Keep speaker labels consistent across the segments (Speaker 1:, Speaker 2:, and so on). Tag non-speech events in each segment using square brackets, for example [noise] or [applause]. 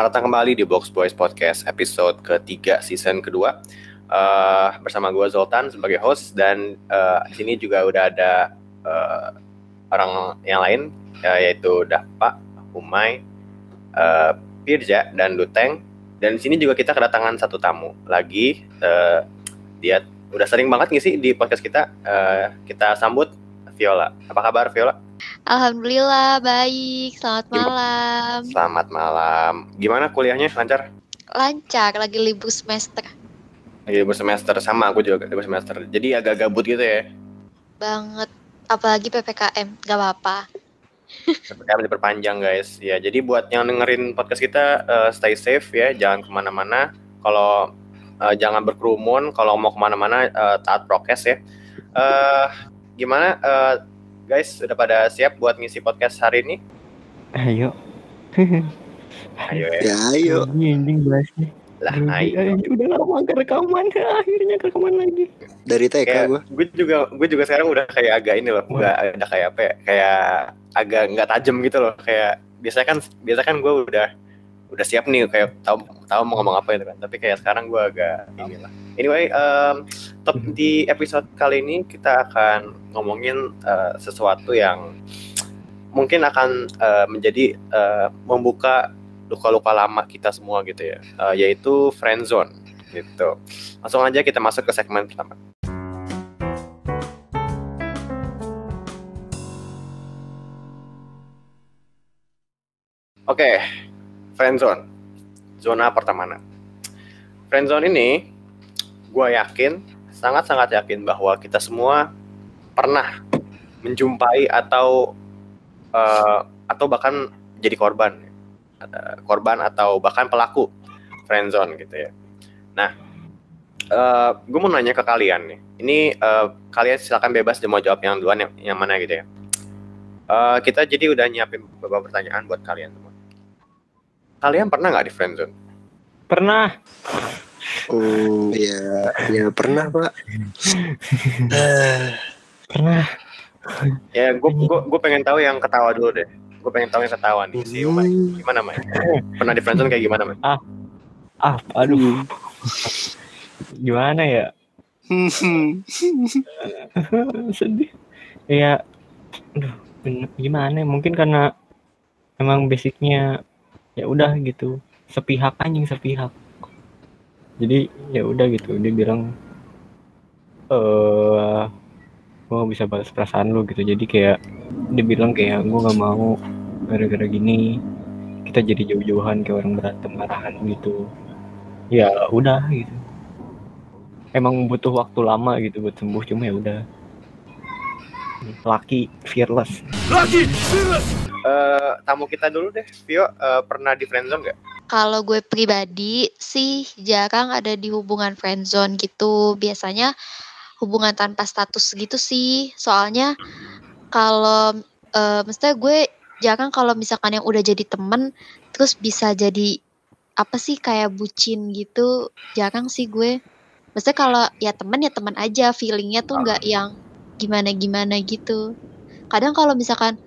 Speaker 1: Selamat datang kembali di Box Boys Podcast episode ketiga season kedua. Uh, bersama gue Zoltan sebagai host dan uh, di sini juga udah ada uh, orang yang lain uh, yaitu Dapa, Umay, uh, Pirja dan Luteng. Dan di sini juga kita kedatangan satu tamu lagi. Uh, dia udah sering banget ngisi di podcast kita. Uh, kita sambut Viola. Apa kabar Viola?
Speaker 2: Alhamdulillah baik. Selamat malam.
Speaker 1: Selamat malam. Gimana kuliahnya? Lancar?
Speaker 2: Lancar, lagi libur semester.
Speaker 1: Lagi libur semester sama aku juga libur semester. Jadi agak gabut gitu ya.
Speaker 2: Banget. Apalagi PPKM, gak apa-apa.
Speaker 1: PPKM diperpanjang guys. Ya, jadi buat yang dengerin podcast kita uh, stay safe ya, jangan ke mana-mana. Kalau uh, jangan berkerumun, kalau mau ke mana-mana uh, taat prokes ya. Uh, gimana uh, guys udah pada siap buat ngisi podcast hari ini?
Speaker 3: Ayo. [laughs]
Speaker 1: ayo ya.
Speaker 4: Ya ayo.
Speaker 3: Ini bahasnya.
Speaker 1: Lah ayo.
Speaker 3: Udah lama gak rekaman, [laughs] akhirnya rekaman lagi.
Speaker 4: Dari TK
Speaker 1: Kayak
Speaker 4: gue.
Speaker 1: gue juga gue juga sekarang udah kayak agak ini loh, nggak ada kayak apa ya? Kayak agak nggak tajam gitu loh. Kayak biasa kan biasa kan gue udah udah siap nih kayak tahu tahu mau ngomong apa gitu kan. Tapi kayak sekarang gue agak inilah. Anyway, um, top di episode kali ini kita akan ngomongin uh, sesuatu yang mungkin akan uh, menjadi uh, membuka luka-luka lama kita semua gitu ya, uh, yaitu friend zone gitu. Langsung aja kita masuk ke segmen pertama. Oke, friend zone, zona pertemanan. Friend zone ini, gue yakin, sangat-sangat yakin bahwa kita semua pernah menjumpai atau uh, atau bahkan jadi korban, Ada korban atau bahkan pelaku friend zone gitu ya. Nah, uh, gue mau nanya ke kalian nih. Ini uh, kalian silakan bebas mau jawab yang duluan yang, yang mana gitu ya. Uh, kita jadi udah nyiapin beberapa pertanyaan buat kalian semua. Kalian pernah nggak di friend zone?
Speaker 3: Pernah.
Speaker 4: Oh ya, ya pernah pak. Eh,
Speaker 3: Pernah.
Speaker 1: Ya, gue gue gue pengen tahu yang ketawa dulu deh. Gue pengen tahu yang ketawa nih si Umay. Gimana May? Pernah di friendzone kayak gimana May?
Speaker 3: Ah, aduh. Gimana ya?
Speaker 4: Hmm. [laughs]
Speaker 3: Sedih. Ya, aduh, gimana? Mungkin karena emang basicnya ya udah gitu. Sepihak anjing sepihak. Jadi ya udah gitu. Dia bilang eh nggak bisa balas perasaan lu gitu. Jadi kayak dia bilang kayak gua nggak mau gara-gara gini kita jadi jauh-jauhan kayak orang berantem marahan gitu. Ya udah gitu. Emang butuh waktu lama gitu buat sembuh cuma ya udah. Laki fearless.
Speaker 1: Eh, tamu kita dulu deh, Vio eh, pernah di friendzone nggak?
Speaker 2: Kalau gue pribadi sih jarang ada di hubungan friendzone gitu. Biasanya hubungan tanpa status gitu sih. Soalnya kalau eh maksudnya gue jarang kalau misalkan yang udah jadi temen terus bisa jadi apa sih kayak bucin gitu. Jarang sih gue. Maksudnya kalau ya temen ya teman aja, feelingnya tuh nggak yang gimana-gimana gitu. Kadang kalau misalkan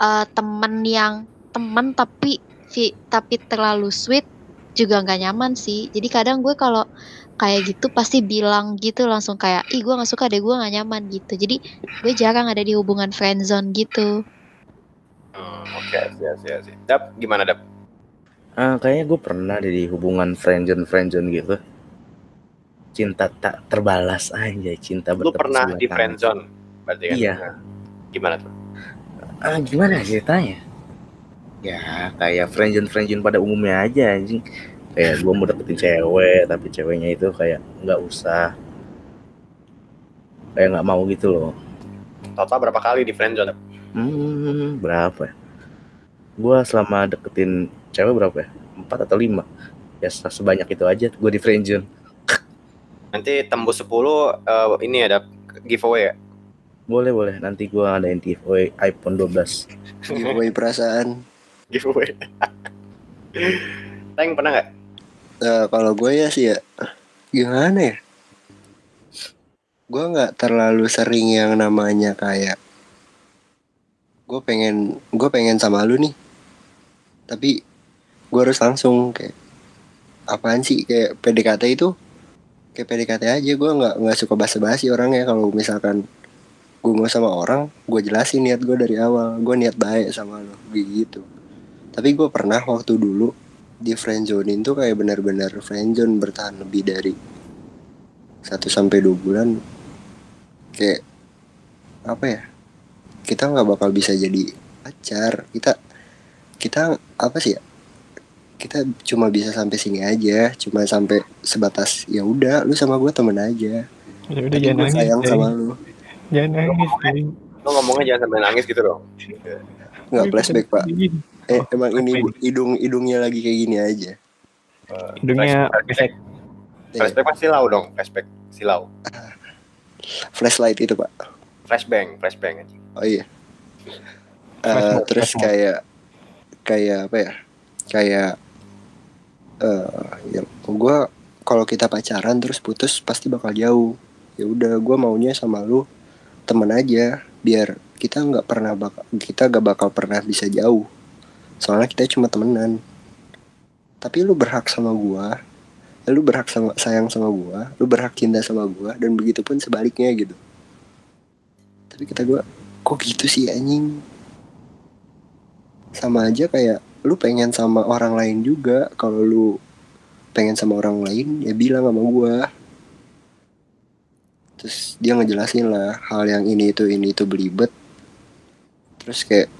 Speaker 2: eh temen yang temen tapi vi- tapi terlalu sweet juga nggak nyaman sih. Jadi kadang gue kalau kayak gitu pasti bilang gitu langsung kayak ih gue nggak suka deh gue nggak nyaman gitu. Jadi gue jarang ada di hubungan friendzone gitu.
Speaker 1: Hmm, Oke, siap, siap, siap. Dap, gimana Dap?
Speaker 5: Ah, kayaknya gue pernah deh di hubungan friendzone friendzone gitu. Cinta tak terbalas aja, cinta
Speaker 1: Lu pernah di friendzone? Berarti kan?
Speaker 5: Iya.
Speaker 1: Gimana tuh?
Speaker 5: Ah, gimana ceritanya? Ya, kayak friendzone friendzone pada umumnya aja anjing. Kayak gue mau deketin cewek, tapi ceweknya itu kayak nggak usah. Kayak nggak mau gitu loh.
Speaker 1: Total berapa kali di friendzone?
Speaker 5: Hmm, berapa ya? Gue selama deketin cewek berapa ya? Empat atau lima? Ya se- sebanyak itu aja gue di friendzone.
Speaker 1: Nanti tembus 10 eh, ini ada giveaway ya?
Speaker 5: Boleh boleh nanti gua adain giveaway iPhone 12.
Speaker 4: Giveaway perasaan.
Speaker 1: Giveaway. Teng pernah nggak?
Speaker 4: Nah, kalau gue ya sih ya gimana ya? Gue nggak terlalu sering yang namanya kayak gue pengen gue pengen sama lu nih, tapi gue harus langsung kayak apaan sih kayak PDKT itu kayak PDKT aja gue nggak nggak suka basa-basi orangnya kalau misalkan gue mau sama orang gue jelasin niat gue dari awal. Gue niat baik sama lo gitu. Tapi gue pernah waktu dulu di friendzone itu kayak benar-benar friendzone bertahan lebih dari satu sampai dua bulan. Kayak apa ya kita nggak bakal bisa jadi pacar. Kita kita apa sih ya kita cuma bisa sampai sini aja. Cuma sampai sebatas ya udah lu sama gue temen aja.
Speaker 3: Ya udah
Speaker 4: Tapi
Speaker 3: jangan
Speaker 4: gue sayang
Speaker 3: Ceng.
Speaker 4: sama lu
Speaker 3: Jangan nangis. Ceng.
Speaker 1: Lo ngomongnya jangan sampai nangis gitu dong.
Speaker 4: nggak flashback pak eh emang ini hidung hidungnya lagi kayak gini aja
Speaker 3: Hidungnya
Speaker 1: flashback,
Speaker 4: Iya.
Speaker 1: flashback pasti silau dong, flashback silau.
Speaker 4: flashlight itu pak
Speaker 1: Flashbang, flashbang aja.
Speaker 4: oh iya Eh,
Speaker 3: Flashmob,
Speaker 4: terus kayak kayak apa ya kayak eh ya gue kalau kita pacaran terus putus pasti bakal jauh ya udah gue maunya sama lu temen aja biar kita nggak pernah bakal kita gak bakal pernah bisa jauh. Soalnya kita cuma temenan. Tapi lu berhak sama gua lu berhak sama sayang sama gua lu berhak cinta sama gua dan begitu pun sebaliknya gitu. Tapi kata gua kok gitu sih anjing? Sama aja kayak lu pengen sama orang lain juga. Kalau lu pengen sama orang lain ya bilang sama gua terus dia ngejelasin lah hal yang ini itu ini itu belibet. Terus kayak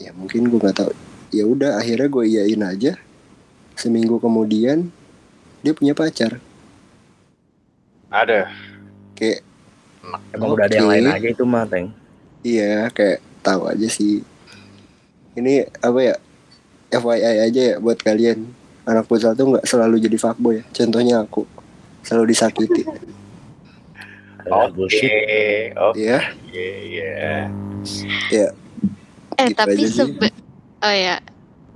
Speaker 4: ya mungkin gua nggak tahu. Ya udah akhirnya gue iyain aja. Seminggu kemudian dia punya pacar.
Speaker 1: Ada.
Speaker 4: kayak
Speaker 5: Emang udah ada yang lain aja itu mah, Teng.
Speaker 4: iya kayak tahu aja sih. Ini apa ya? FYI aja ya buat kalian. Anak futsal tuh nggak selalu jadi fuckboy ya. contohnya aku. Selalu disakiti
Speaker 1: Oke,
Speaker 5: bullshit.
Speaker 1: oke,
Speaker 4: ya
Speaker 1: ya.
Speaker 6: Eh
Speaker 4: Gitu
Speaker 6: tapi sebe oh ya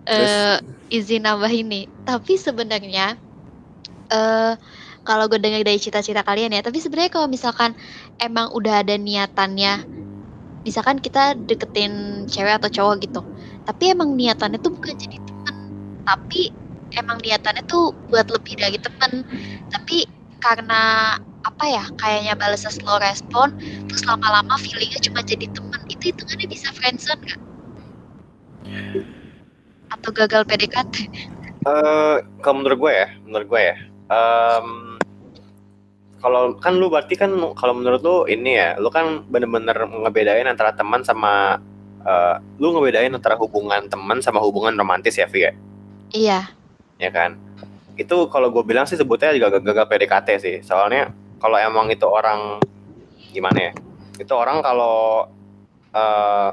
Speaker 6: eh izin nambah ini. Tapi sebenarnya eh kalau gue dengar dari cita-cita kalian ya, tapi sebenarnya kalau misalkan emang udah ada niatannya, misalkan kita deketin cewek atau cowok gitu, tapi emang niatannya tuh bukan jadi teman, tapi emang niatannya tuh buat lebih dari teman, tapi karena apa ya kayaknya balasnya slow respon terus lama-lama feelingnya cuma jadi teman. Itu hitungannya bisa friendzone nggak? Atau gagal PDKT
Speaker 1: Eh, kalau menurut gue ya, menurut gue ya, em, kalau kan lu berarti kan kalau menurut lu ini ya, lu kan bener-bener ngebedain antara teman sama eh, lu ngebedain antara hubungan teman sama hubungan romantis ya, Vi ya,
Speaker 6: iya.
Speaker 1: Ya kan? Itu kalau gue bilang sih sebutnya juga gagal PDKT sih, soalnya kalau emang itu orang gimana ya, itu orang kalau eh,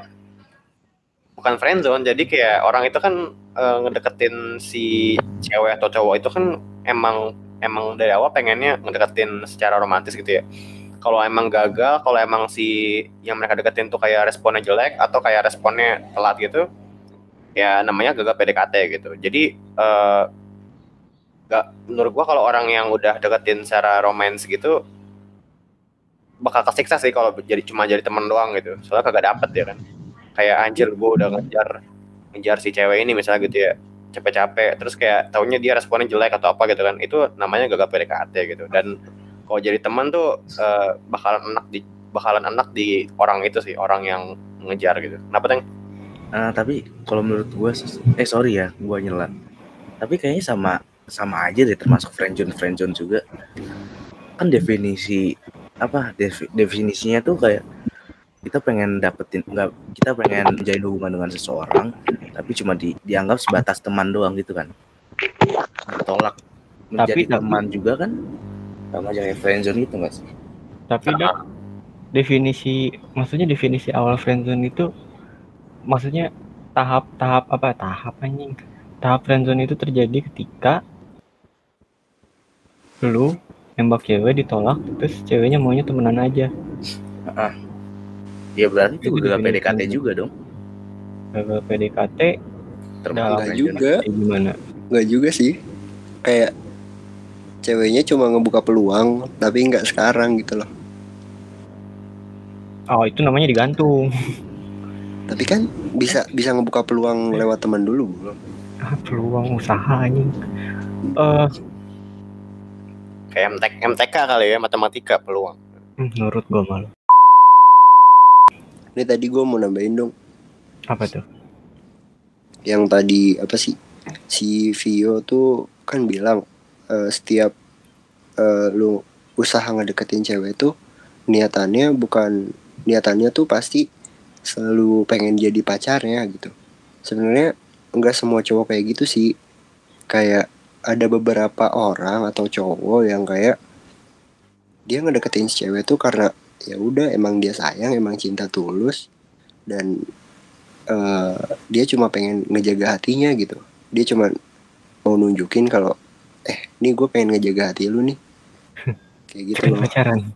Speaker 1: bukan friendzone, jadi kayak orang itu kan eh, ngedeketin si cewek atau cowok itu kan emang emang dari awal pengennya ngedeketin secara romantis gitu ya. Kalau emang gagal, kalau emang si yang mereka deketin tuh kayak responnya jelek atau kayak responnya telat gitu, ya namanya gagal PDKT gitu. Jadi eh gak menurut gua kalau orang yang udah deketin secara romance gitu bakal kesiksa sih kalau jadi cuma jadi temen doang gitu. Soalnya kagak dapet ya kan. Kayak anjir gua udah ngejar ngejar si cewek ini misalnya gitu ya. Capek-capek terus kayak taunya dia responnya jelek atau apa gitu kan. Itu namanya gagal PDKT gitu. Dan kalau jadi teman tuh eh, bakalan enak di bakalan enak di orang itu sih orang yang ngejar gitu. Kenapa teng?
Speaker 5: Ah, tapi kalau menurut gue eh sorry ya gue nyela. Tapi kayaknya sama sama aja deh termasuk friendzone friendzone juga. Kan definisi apa defi- definisinya tuh kayak kita pengen dapetin nggak kita pengen menjalin hubungan dengan seseorang tapi cuma di, dianggap sebatas teman doang gitu kan. Ditolak menjadi
Speaker 3: tapi-
Speaker 5: teman juga kan sama aja kayak friendzone gitu nggak sih?
Speaker 3: Tapi Dak, definisi maksudnya definisi awal friendzone itu maksudnya tahap-tahap apa tahap anjing? Tahap friendzone itu terjadi ketika lu nembak cewek ditolak terus ceweknya maunya temenan aja.
Speaker 5: Ya berarti itu
Speaker 3: definisi
Speaker 5: PDKT juga dong.
Speaker 3: Gagal PDKT
Speaker 5: termasuk
Speaker 4: Enggak
Speaker 5: friendzone.
Speaker 4: juga.
Speaker 3: gimana?
Speaker 4: Nggak juga sih. Kayak ceweknya cuma ngebuka peluang tapi nggak sekarang gitu loh.
Speaker 3: Oh itu namanya digantung.
Speaker 4: Tapi kan bisa bisa ngebuka peluang lewat teman dulu. Belum
Speaker 3: ah, peluang usaha anjing. Eh
Speaker 1: Kayak MTK, MTK kali ya, matematika peluang.
Speaker 3: menurut gue malu
Speaker 4: Ini tadi gue mau nambahin dong.
Speaker 3: apa tuh
Speaker 4: Yang tadi apa sih? Si Vio tuh kan bilang eh, setiap eh, lu usaha ngedeketin cewek tuh niatannya bukan niatannya tuh pasti selalu pengen jadi pacarnya gitu. Sebenarnya enggak semua cowok kayak gitu sih. Kayak ada beberapa orang atau cowok yang kayak dia ngedeketin si cewek tuh karena ya udah emang dia sayang, emang cinta tulus dan eh, dia cuma pengen ngejaga hatinya gitu. Dia cuma mau nunjukin kalau eh nih gue pengen ngejaga hati lu nih. [laughs] Kayak gitu loh.
Speaker 3: pacaran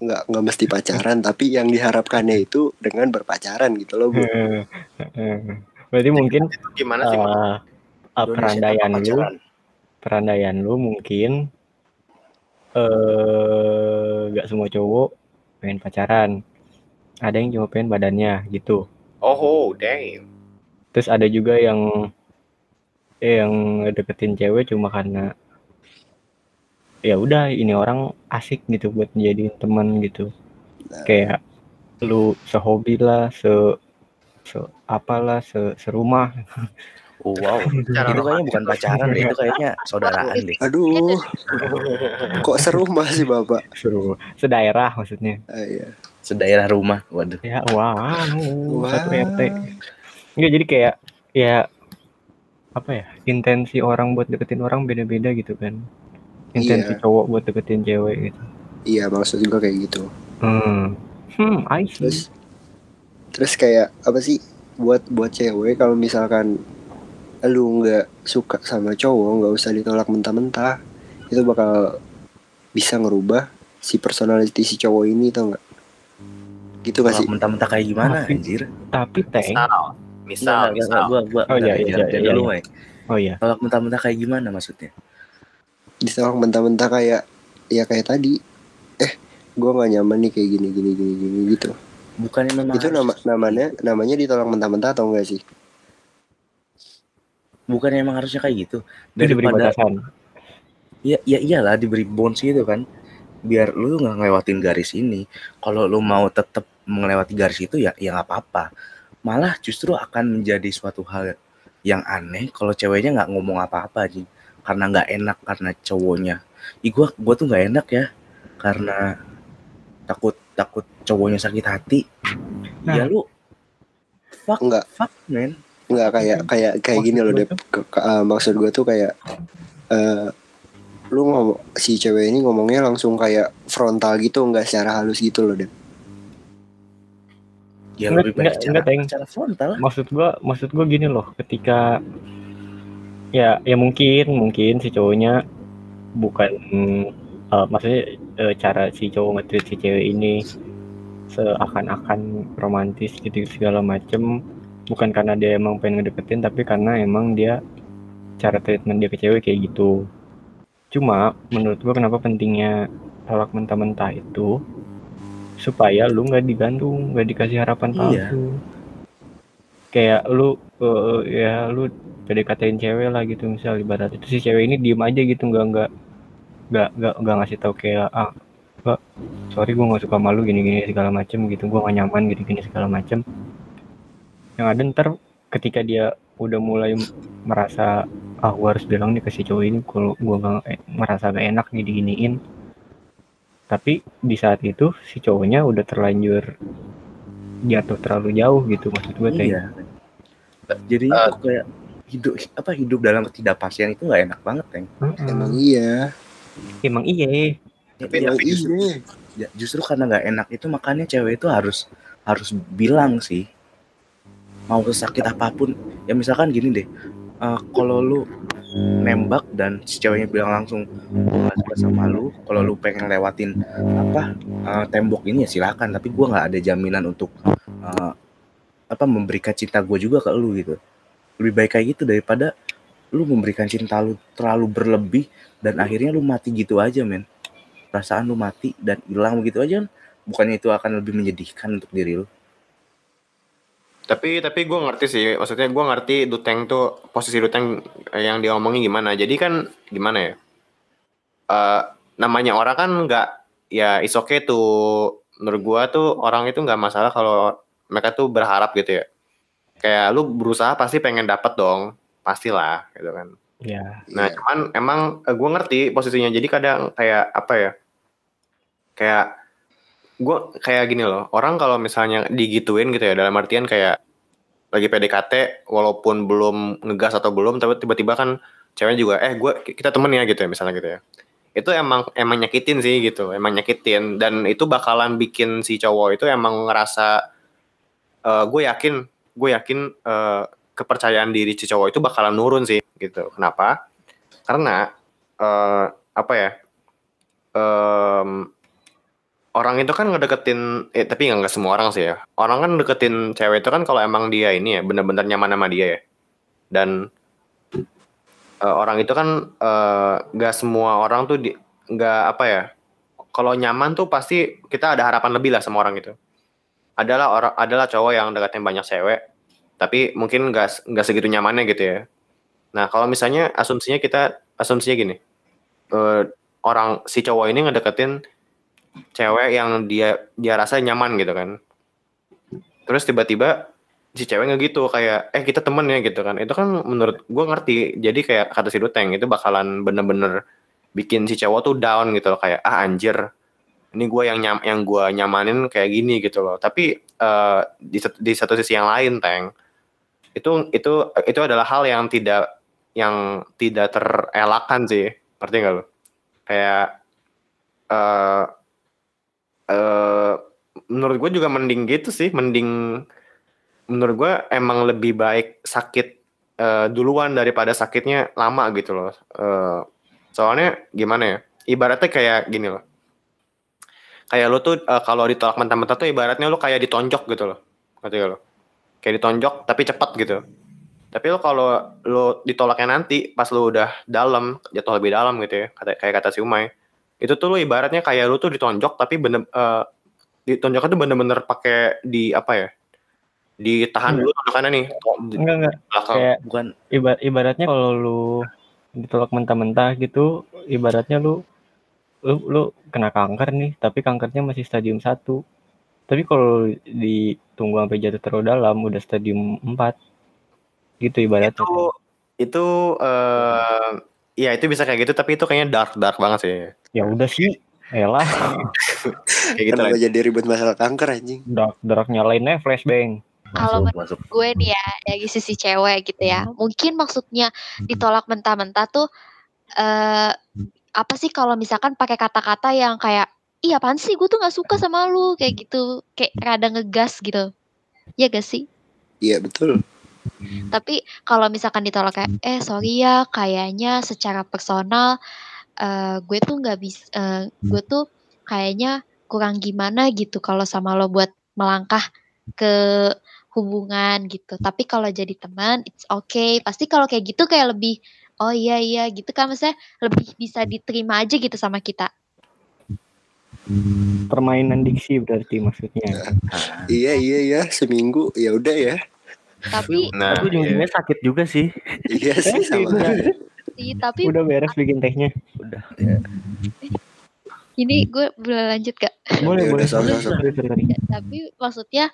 Speaker 4: Nggak nggak mesti pacaran [laughs] tapi yang diharapkannya itu dengan berpacaran gitu loh, Bu.
Speaker 3: Berarti mungkin
Speaker 1: gimana sih? Bang?
Speaker 5: Indonesia
Speaker 3: perandaian lu. perandaian lu mungkin eh gak semua cowok pengen pacaran. Ada yang cuma pengen badannya gitu.
Speaker 1: Oh, oh, damn.
Speaker 3: terus ada juga yang eh, yang deketin cewek cuma karena ya udah ini orang asik gitu buat jadi teman gitu.
Speaker 4: Nah.
Speaker 3: kayak lu sehobi lah se se apalah se serumah [laughs]
Speaker 5: Oh, wow.
Speaker 1: Cara
Speaker 5: itu kayaknya bukan pacaran deh, itu kayaknya saudaraan deh.
Speaker 4: Aduh, kok serumah sih Bapak?
Speaker 3: seru sedaerah maksudnya
Speaker 4: Ah, iya.
Speaker 5: Sedaerah rumah. Waduh.
Speaker 3: ya wow satu
Speaker 4: Wah.
Speaker 3: RT Enggak jadi kayak ya apa ya intensi orang buat deketin orang beda-beda gitu kan intensi
Speaker 4: Iya.
Speaker 3: cowok buat deketin cewek gitu
Speaker 4: Iya, maksud gue kayak gitu.
Speaker 3: hmm hmm I see
Speaker 4: Terus terus kayak apa sih buat buat cewek kalau misalkan lu nggak suka sama cowok nggak usah ditolak mentah-mentah itu bakal bisa ngerubah si personality si cowok ini tau nggak? Gitu gak sih?
Speaker 5: mentah-mentah kayak gimana
Speaker 3: Tapi-
Speaker 5: anjir?
Speaker 3: tapi teng
Speaker 1: Misal,
Speaker 5: gua gua
Speaker 3: Oh, iya, iya, iya, iya, iya. Oh iya.
Speaker 5: Tolak mentah-mentah kayak gimana maksudnya?
Speaker 4: ditolak mentah-mentah kayak ya kayak tadi. Eh gue nggak nyaman nih kayak gini gini gini gini gitu.
Speaker 5: Bukannya memang
Speaker 4: itu nama namanya namanya ditolak mentah-mentah atau enggak sih
Speaker 5: bukannya emang harusnya kayak gitu. Daripada
Speaker 3: batasan
Speaker 5: ya ya iyalah diberi bonus gitu kan. Biar lu nggak ngelewatin garis ini. Kalau lu mau tetap melewati garis itu ya ya nggak apa-apa. Malah justru akan menjadi suatu hal yang aneh kalau ceweknya nggak ngomong apa-apa aja karena nggak enak karena cowoknya. Ih gua gua tuh nggak enak ya karena takut takut cowoknya sakit hati.
Speaker 3: Nah.
Speaker 5: Ya lu fuck
Speaker 4: Enggak.
Speaker 5: fuck man.
Speaker 4: Enggak kayak kayak kayak
Speaker 3: Maksud
Speaker 4: gini loh
Speaker 3: gua
Speaker 4: Dep. Ke- ke- eh, maksud gue tuh kayak eh lu ngomong si cewek ini ngomongnya langsung kayak frontal gitu nggak secara halus gitu loh Dep.
Speaker 5: Ya
Speaker 3: Enggak,
Speaker 5: lebih baik
Speaker 3: enggak,
Speaker 5: cara,
Speaker 3: enggak,
Speaker 5: cara frontal.
Speaker 3: maksud gua maksud gua gini loh ketika ya ya mungkin mungkin si cowoknya bukan eh, maksudnya eh, cara si cowok nge si cewek ini seakan-akan romantis gitu segala macem bukan karena dia emang pengen ngedeketin tapi karena emang dia cara treatment dia ke cewek kayak gitu. Cuma menurut gua kenapa pentingnya tolak mentah-mentah itu supaya lu nggak digantung nggak dikasih harapan
Speaker 5: Iya.
Speaker 3: palsu. Kayak lu eh, ya lu PDKT-in cewek lah gitu misal ibarat itu si cewek ini diem aja gitu nggak nggak nggak nggak nggak ngasih tahu kayak ah Mbak, sorry gue nggak suka malu gini-gini segala macem gitu gue gak nyaman gini-gini segala macem yang ada ntar ketika dia udah mulai merasa ah gue harus bilang nih ke si cowok ini kalau gue nggak eh, merasa gak enak gini-giniin tapi di saat itu si cowoknya udah terlanjur jatuh terlalu jauh gitu maksud gue kayak
Speaker 5: Iya. Jadinya tuh kayak hidup apa hidup dalam ketidakpastian itu nggak enak banget, Teng.
Speaker 3: "Heeh,
Speaker 4: Emang iya.
Speaker 3: emang iya
Speaker 1: Tapi-
Speaker 5: Ya,
Speaker 4: Emang
Speaker 5: justru,
Speaker 4: iya.
Speaker 5: ya, justru karena nggak enak itu makanya cewek itu harus harus bilang sih mau sesakit apa pun. Ya misalkan gini deh eh, kalau lu nembak dan si ceweknya bilang langsung gue gak suka sama lu kalau lu pengen lewatin apa eh, tembok ini ya silakan tapi gua nggak ada jaminan untuk eh, apa memberikan cinta gue juga ke lu gitu. Lebih baik kayak gitu daripada lu memberikan cinta lu terlalu berlebih dan akhirnya lu mati gitu aja men. Perasaan lu mati dan hilang begitu aja kan bukannya itu akan lebih menyedihkan untuk diri lu
Speaker 1: Tapi tapi gue ngerti sih, maksudnya gue ngerti Duteng tuh posisi Duteng yang dia ngomongin gimana. Jadi kan gimana ya? Eh namanya orang kan nggak ya is okay tuh menurut gua tuh orang itu nggak masalah kalau mereka tuh berharap gitu ya. Kayak lu berusaha pasti pengen dapat dong, pastilah gitu kan.
Speaker 3: Ya,
Speaker 1: Nah, cuman emang eh, gue ngerti posisinya. Jadi kadang kayak apa ya? Kayak gue kayak gini loh. Orang kalau misalnya digituin gitu ya, dalam artian kayak lagi PDKT, walaupun belum ngegas atau belum, tapi tiba-tiba kan ceweknya juga, eh gue kita temen ya gitu ya, misalnya gitu ya. Itu emang emang nyakitin sih gitu, emang nyakitin. Dan itu bakalan bikin si cowok itu emang ngerasa, eh gue yakin, gue yakin eh, kepercayaan diri si cowok itu bakalan nurun sih gitu. Kenapa? Karena eh apa ya? em, orang itu kan ngedeketin eh tapi nggak nggak semua orang sih ya. Orang kan deketin cewek itu kan kalau emang dia ini ya bener-bener nyaman sama dia ya. Dan eh, orang itu kan eh, nggak semua orang tuh nggak apa ya? Kalau nyaman tuh pasti kita ada harapan lebih lah sama orang itu. Adalah orang adalah cowok yang deketin banyak cewek, tapi mungkin nggak nggak segitu nyamannya gitu ya. Nah kalau misalnya asumsinya kita asumsinya gini, eh, orang si cowok ini ngedeketin cewek yang dia dia rasa nyaman gitu kan. Terus tiba-tiba si cewek nggak gitu kayak eh kita temen ya gitu kan. Itu kan menurut gue ngerti. Jadi kayak kata si Duteng itu bakalan bener-bener bikin si cowok tuh down gitu loh kayak ah anjir ini gue yang nyam yang gue nyamanin kayak gini gitu loh. Tapi eh, di di satu sisi yang lain teng itu itu itu adalah hal yang tidak yang tidak terelakkan sih. Ngerti nggak lo? Kayak eh eh menurut gue juga mending gitu sih, mending menurut gue emang lebih baik sakit eh, duluan daripada sakitnya lama gitu loh. Eh, soalnya gimana ya? Ibaratnya kayak gini loh. Kayak lo tuh eh, kalau ditolak mentah-mentah tuh ibaratnya lo kayak ditonjok gitu loh. Ngerti gak lo? Kayak ditonjok tapi cepat gitu. Tapi lo kalau lo ditolaknya nanti pas lo udah dalam, jatuh lebih dalam gitu ya, kayak kata si Umay. Itu tuh lo ibaratnya kayak lo tuh ditonjok tapi bener eh, ditonjoknya tuh bener-bener pakai di apa ya? Ditahan
Speaker 3: Enggak.
Speaker 1: dulu tonjokannya nih. di
Speaker 3: enggak enggak
Speaker 1: belakang.
Speaker 3: kayak
Speaker 5: Bukan
Speaker 3: iba- ibaratnya kalau lu ditolak mentah-mentah gitu, ibaratnya lu lu lu kena kanker nih, tapi kankernya masih stadium 1. Tapi kalau ditunggu sampai jatuh terlalu dalam udah stadium 4. Gitu ibaratnya.
Speaker 1: itu itu eh ya itu bisa kayak gitu tapi itu kayaknya dark dark banget sih
Speaker 3: Ya udah sih. Elah, [laughs]
Speaker 1: kayak gitu lah
Speaker 4: Kenapa jadi ribet masalah kanker anjing?
Speaker 3: dark dark nyalainnya flashbang.
Speaker 2: Kalau
Speaker 5: masuk masuk.
Speaker 2: gue nih ya dari sisi cewek gitu ya mungkin maksudnya ditolak mentah-mentah tuh eh apa sih kalau misalkan pakai kata-kata yang kayak iya apaan sih gue tuh nggak suka sama lu kayak gitu kayak rada ngegas gitu ya gak sih
Speaker 4: Iya betul.
Speaker 2: Tapi kalau misalkan ditolak kayak eh sorry ya kayaknya secara personal eh gue tuh nggak bisa eh, gue tuh kayaknya kurang gimana gitu kalau sama lo buat melangkah ke hubungan gitu. Tapi kalau jadi teman it's okay. Pasti kalau kayak gitu kayak lebih oh iya iya gitu kan. Maksudnya lebih bisa diterima aja gitu sama kita.
Speaker 3: Permainan diksi berarti maksudnya. [laughs]
Speaker 4: Iya iya iya. Seminggu ya udah ya.
Speaker 2: Tapi
Speaker 1: nah
Speaker 5: tapi ujung-ujungnya sakit juga sih.
Speaker 4: Iya sih sama.
Speaker 3: udah,
Speaker 2: sih tapi
Speaker 3: udah beres bikin tehnya.
Speaker 5: Udah.
Speaker 2: ini gue boleh lanjut gak
Speaker 3: Boleh,
Speaker 4: Ya
Speaker 3: boleh.
Speaker 4: udah, sorry, sorry.
Speaker 3: Sorry, sorry, sorry.
Speaker 2: Ya, tapi maksudnya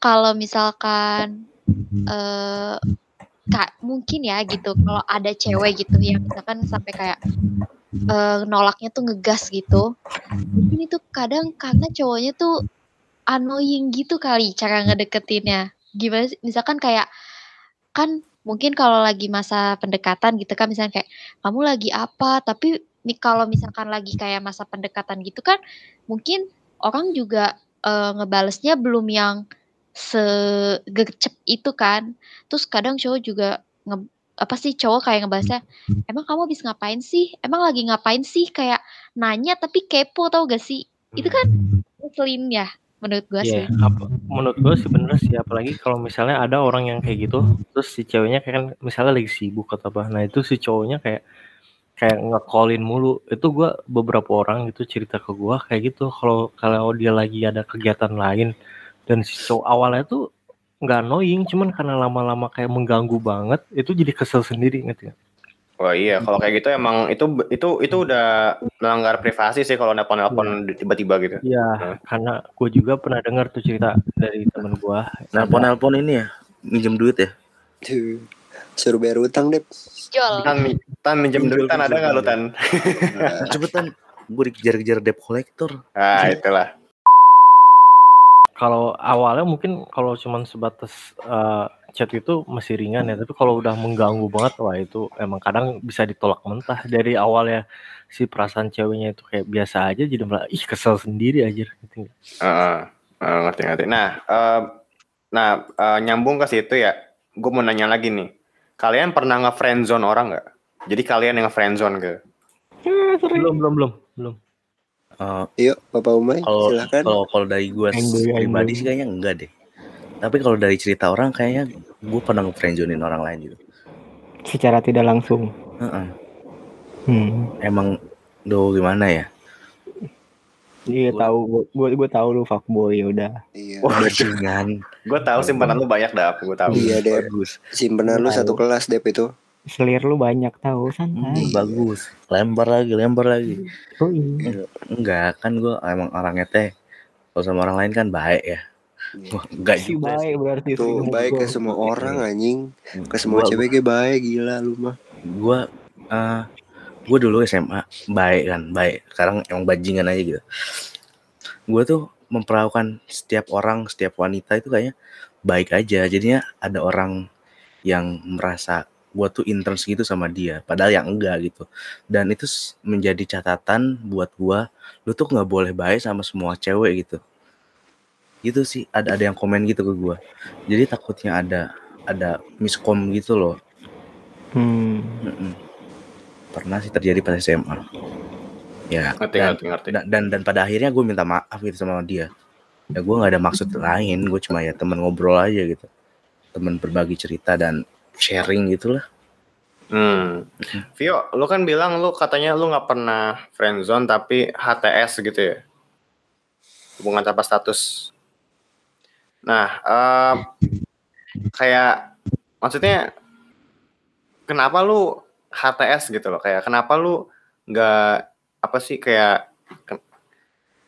Speaker 2: kalau misalkan eh kak mungkin ya gitu kalau ada cewek gitu yang misalkan sampai kayak eh, nolaknya tuh ngegas gitu mungkin itu kadang karena cowoknya tuh annoying gitu kali cara ngedeketinnya gimana sih? Misalkan kayak kan mungkin kalau lagi masa pendekatan gitu kan misalnya kayak kamu lagi apa? Tapi nih kalau misalkan lagi kayak masa pendekatan gitu kan mungkin orang juga eh, ngebalesnya belum yang segercep itu kan. Terus kadang cowok juga nge, apa sih cowok kayak ngebalasnya emang kamu habis ngapain sih? Emang lagi ngapain sih? Kayak nanya tapi kepo tau gak sih? Itu kan ngeselin ya menurut gua
Speaker 7: Iya,
Speaker 2: sih.
Speaker 7: Apa? Menurut gue sih bener sih apalagi kalau misalnya ada orang yang kayak gitu terus si ceweknya kayak kan misalnya lagi sibuk atau apa. Nah itu si cowoknya kayak kayak nge-callin mulu. Itu gua beberapa orang gitu cerita ke gua kayak gitu. Kalau kalau dia lagi ada kegiatan lain dan si cowok awalnya tuh nggak annoying cuman karena lama-lama kayak mengganggu banget itu jadi kesel sendiri ngerti nggak?
Speaker 1: Wah iya, kalau kayak gitu emang itu itu itu udah melanggar privasi sih kalau nelpon-nelpon tiba-tiba gitu.
Speaker 7: Iya, karena gue juga pernah dengar tuh cerita dari temen gue.
Speaker 5: Nelpon nelpon ini ya, minjem duit ya.
Speaker 4: Tuh. Suruh bayar utang deh.
Speaker 2: Jol.
Speaker 1: Tan, tan minjem duit tan ada nggak lu tan?
Speaker 5: Cepetan, gue dikejar-kejar debt collector.
Speaker 1: Ah itulah.
Speaker 7: Kalau awalnya mungkin kalau cuman sebatas eh, chat itu masih ringan ya, tapi kalau udah mengganggu banget, wah itu emang kadang bisa ditolak mentah. Dari awalnya si perasaan ceweknya itu kayak biasa aja, jadi malah ih kesel sendiri aja. Gitu.
Speaker 1: Heeh. Eh, ngerti ngerti. Nah, eh, nah eh, nyambung ke situ ya. Gue mau nanya lagi nih. Kalian pernah nge-friendzone orang nggak? Jadi kalian yang nge-friendzone ke?
Speaker 7: Belum, belum, belum, belum.
Speaker 5: Eh,
Speaker 4: Yuk, Bapak Umay,
Speaker 5: kalau
Speaker 4: silakan.
Speaker 5: kalau kalau dari gue pribadi sih kayaknya enggak deh. Tapi kalau dari cerita orang kayaknya gue pernah nge-friendzonin orang lain gitu.
Speaker 3: Secara tidak langsung.
Speaker 5: Heeh.
Speaker 3: Hmm.
Speaker 5: Emang do gimana ya?
Speaker 3: Iya
Speaker 5: Gua-
Speaker 3: tahu, gue gue tahu lu fuckboy ya udah.
Speaker 4: Iya.
Speaker 5: Bajingan.
Speaker 1: Gue tahu simpanan lu banyak dap, gue tahu.
Speaker 4: Iya, Dep.
Speaker 5: Bagus.
Speaker 4: Simpenan lu satu kelas, Dep itu.
Speaker 3: Selir lu banyak tahu santai.
Speaker 5: Hmm, bagus. Lempar lagi, lempar lagi.
Speaker 3: Oh iya.
Speaker 5: Enggak, kan gue emang orangnya teh. Kalau sama orang lain kan baik ya. Wah, enggak juga
Speaker 3: baik berarti
Speaker 4: Tuh, baik ke semua orang anjing. Ke semua
Speaker 5: Gua-
Speaker 4: cewek kayak baik, gila lu mah.
Speaker 5: gue eh gue dulu SMA baik kan baik. Sekarang emang bajingan aja gitu. Gue tuh memperlakukan setiap orang setiap wanita itu kayaknya baik aja. Jadinya ada orang yang merasa gue tuh intens gitu sama dia padahal yang enggak gitu. Dan itu menjadi catatan buat gue lu tuh nggak boleh baik sama semua cewek gitu gitu sih ada ada yang komen gitu ke gue jadi takutnya ada ada miskom gitu loh
Speaker 3: Hmm.
Speaker 5: Pernah sih terjadi pas SMA. Ya,
Speaker 1: Ngerti
Speaker 5: dan,
Speaker 1: ngerti ngerti.
Speaker 5: dan, dan dan pada akhirnya gue minta maaf gitu sama dia. Ya gue nggak ada maksud lain, gue cuma ya teman ngobrol aja gitu, teman berbagi cerita dan sharing gitulah.
Speaker 1: Hmm. Vio, lu kan bilang lu katanya lu nggak pernah friendzone tapi HTS gitu ya? Hubungan tanpa status. Nah, eh, kayak maksudnya kenapa lu HTS gitu loh? Kayak kenapa lu nggak apa sih kayak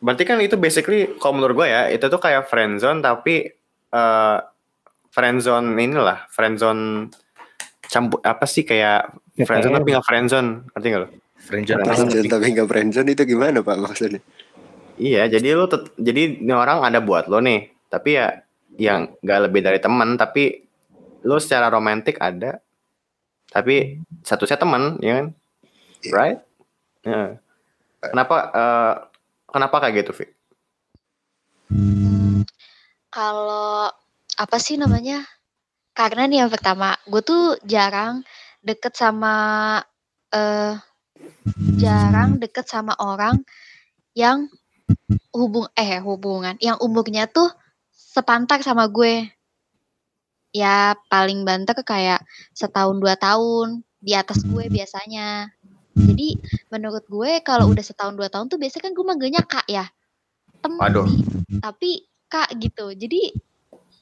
Speaker 1: berarti kan itu basically kalau menurut gue ya itu tuh kayak friendzone tapi eh friendzone inilah friendzone campur apa sih kayak
Speaker 3: Ya,
Speaker 1: friendzone tapi nggak friendzone ngerti nggak lo?
Speaker 5: Friendzone?
Speaker 4: Friendzone tapi nggak friendzone itu gimana Pak maksudnya?
Speaker 1: Iya, jadi lu tet- jadi ini orang ada buat lo nih, tapi ya yang nggak lebih dari teman, tapi lu secara romantis ada, tapi statusnya teman, ya kan?
Speaker 4: Iya.
Speaker 1: Right? Ya. Kenapa? eh, kenapa kayak gitu, Vi?
Speaker 2: Hmm, kalau apa sih namanya? Karena nih yang pertama, gue tuh jarang deket sama eh jarang deket sama orang yang hubung eh hubungan yang umurnya tuh sepantar sama gue. Ya paling banter kayak setahun dua tahun di atas gue biasanya. Jadi menurut gue kalau udah setahun dua tahun tuh biasanya kan gue manggilnya kak ya. Temen
Speaker 1: Waduh.
Speaker 2: sih, tapi kak gitu. Jadi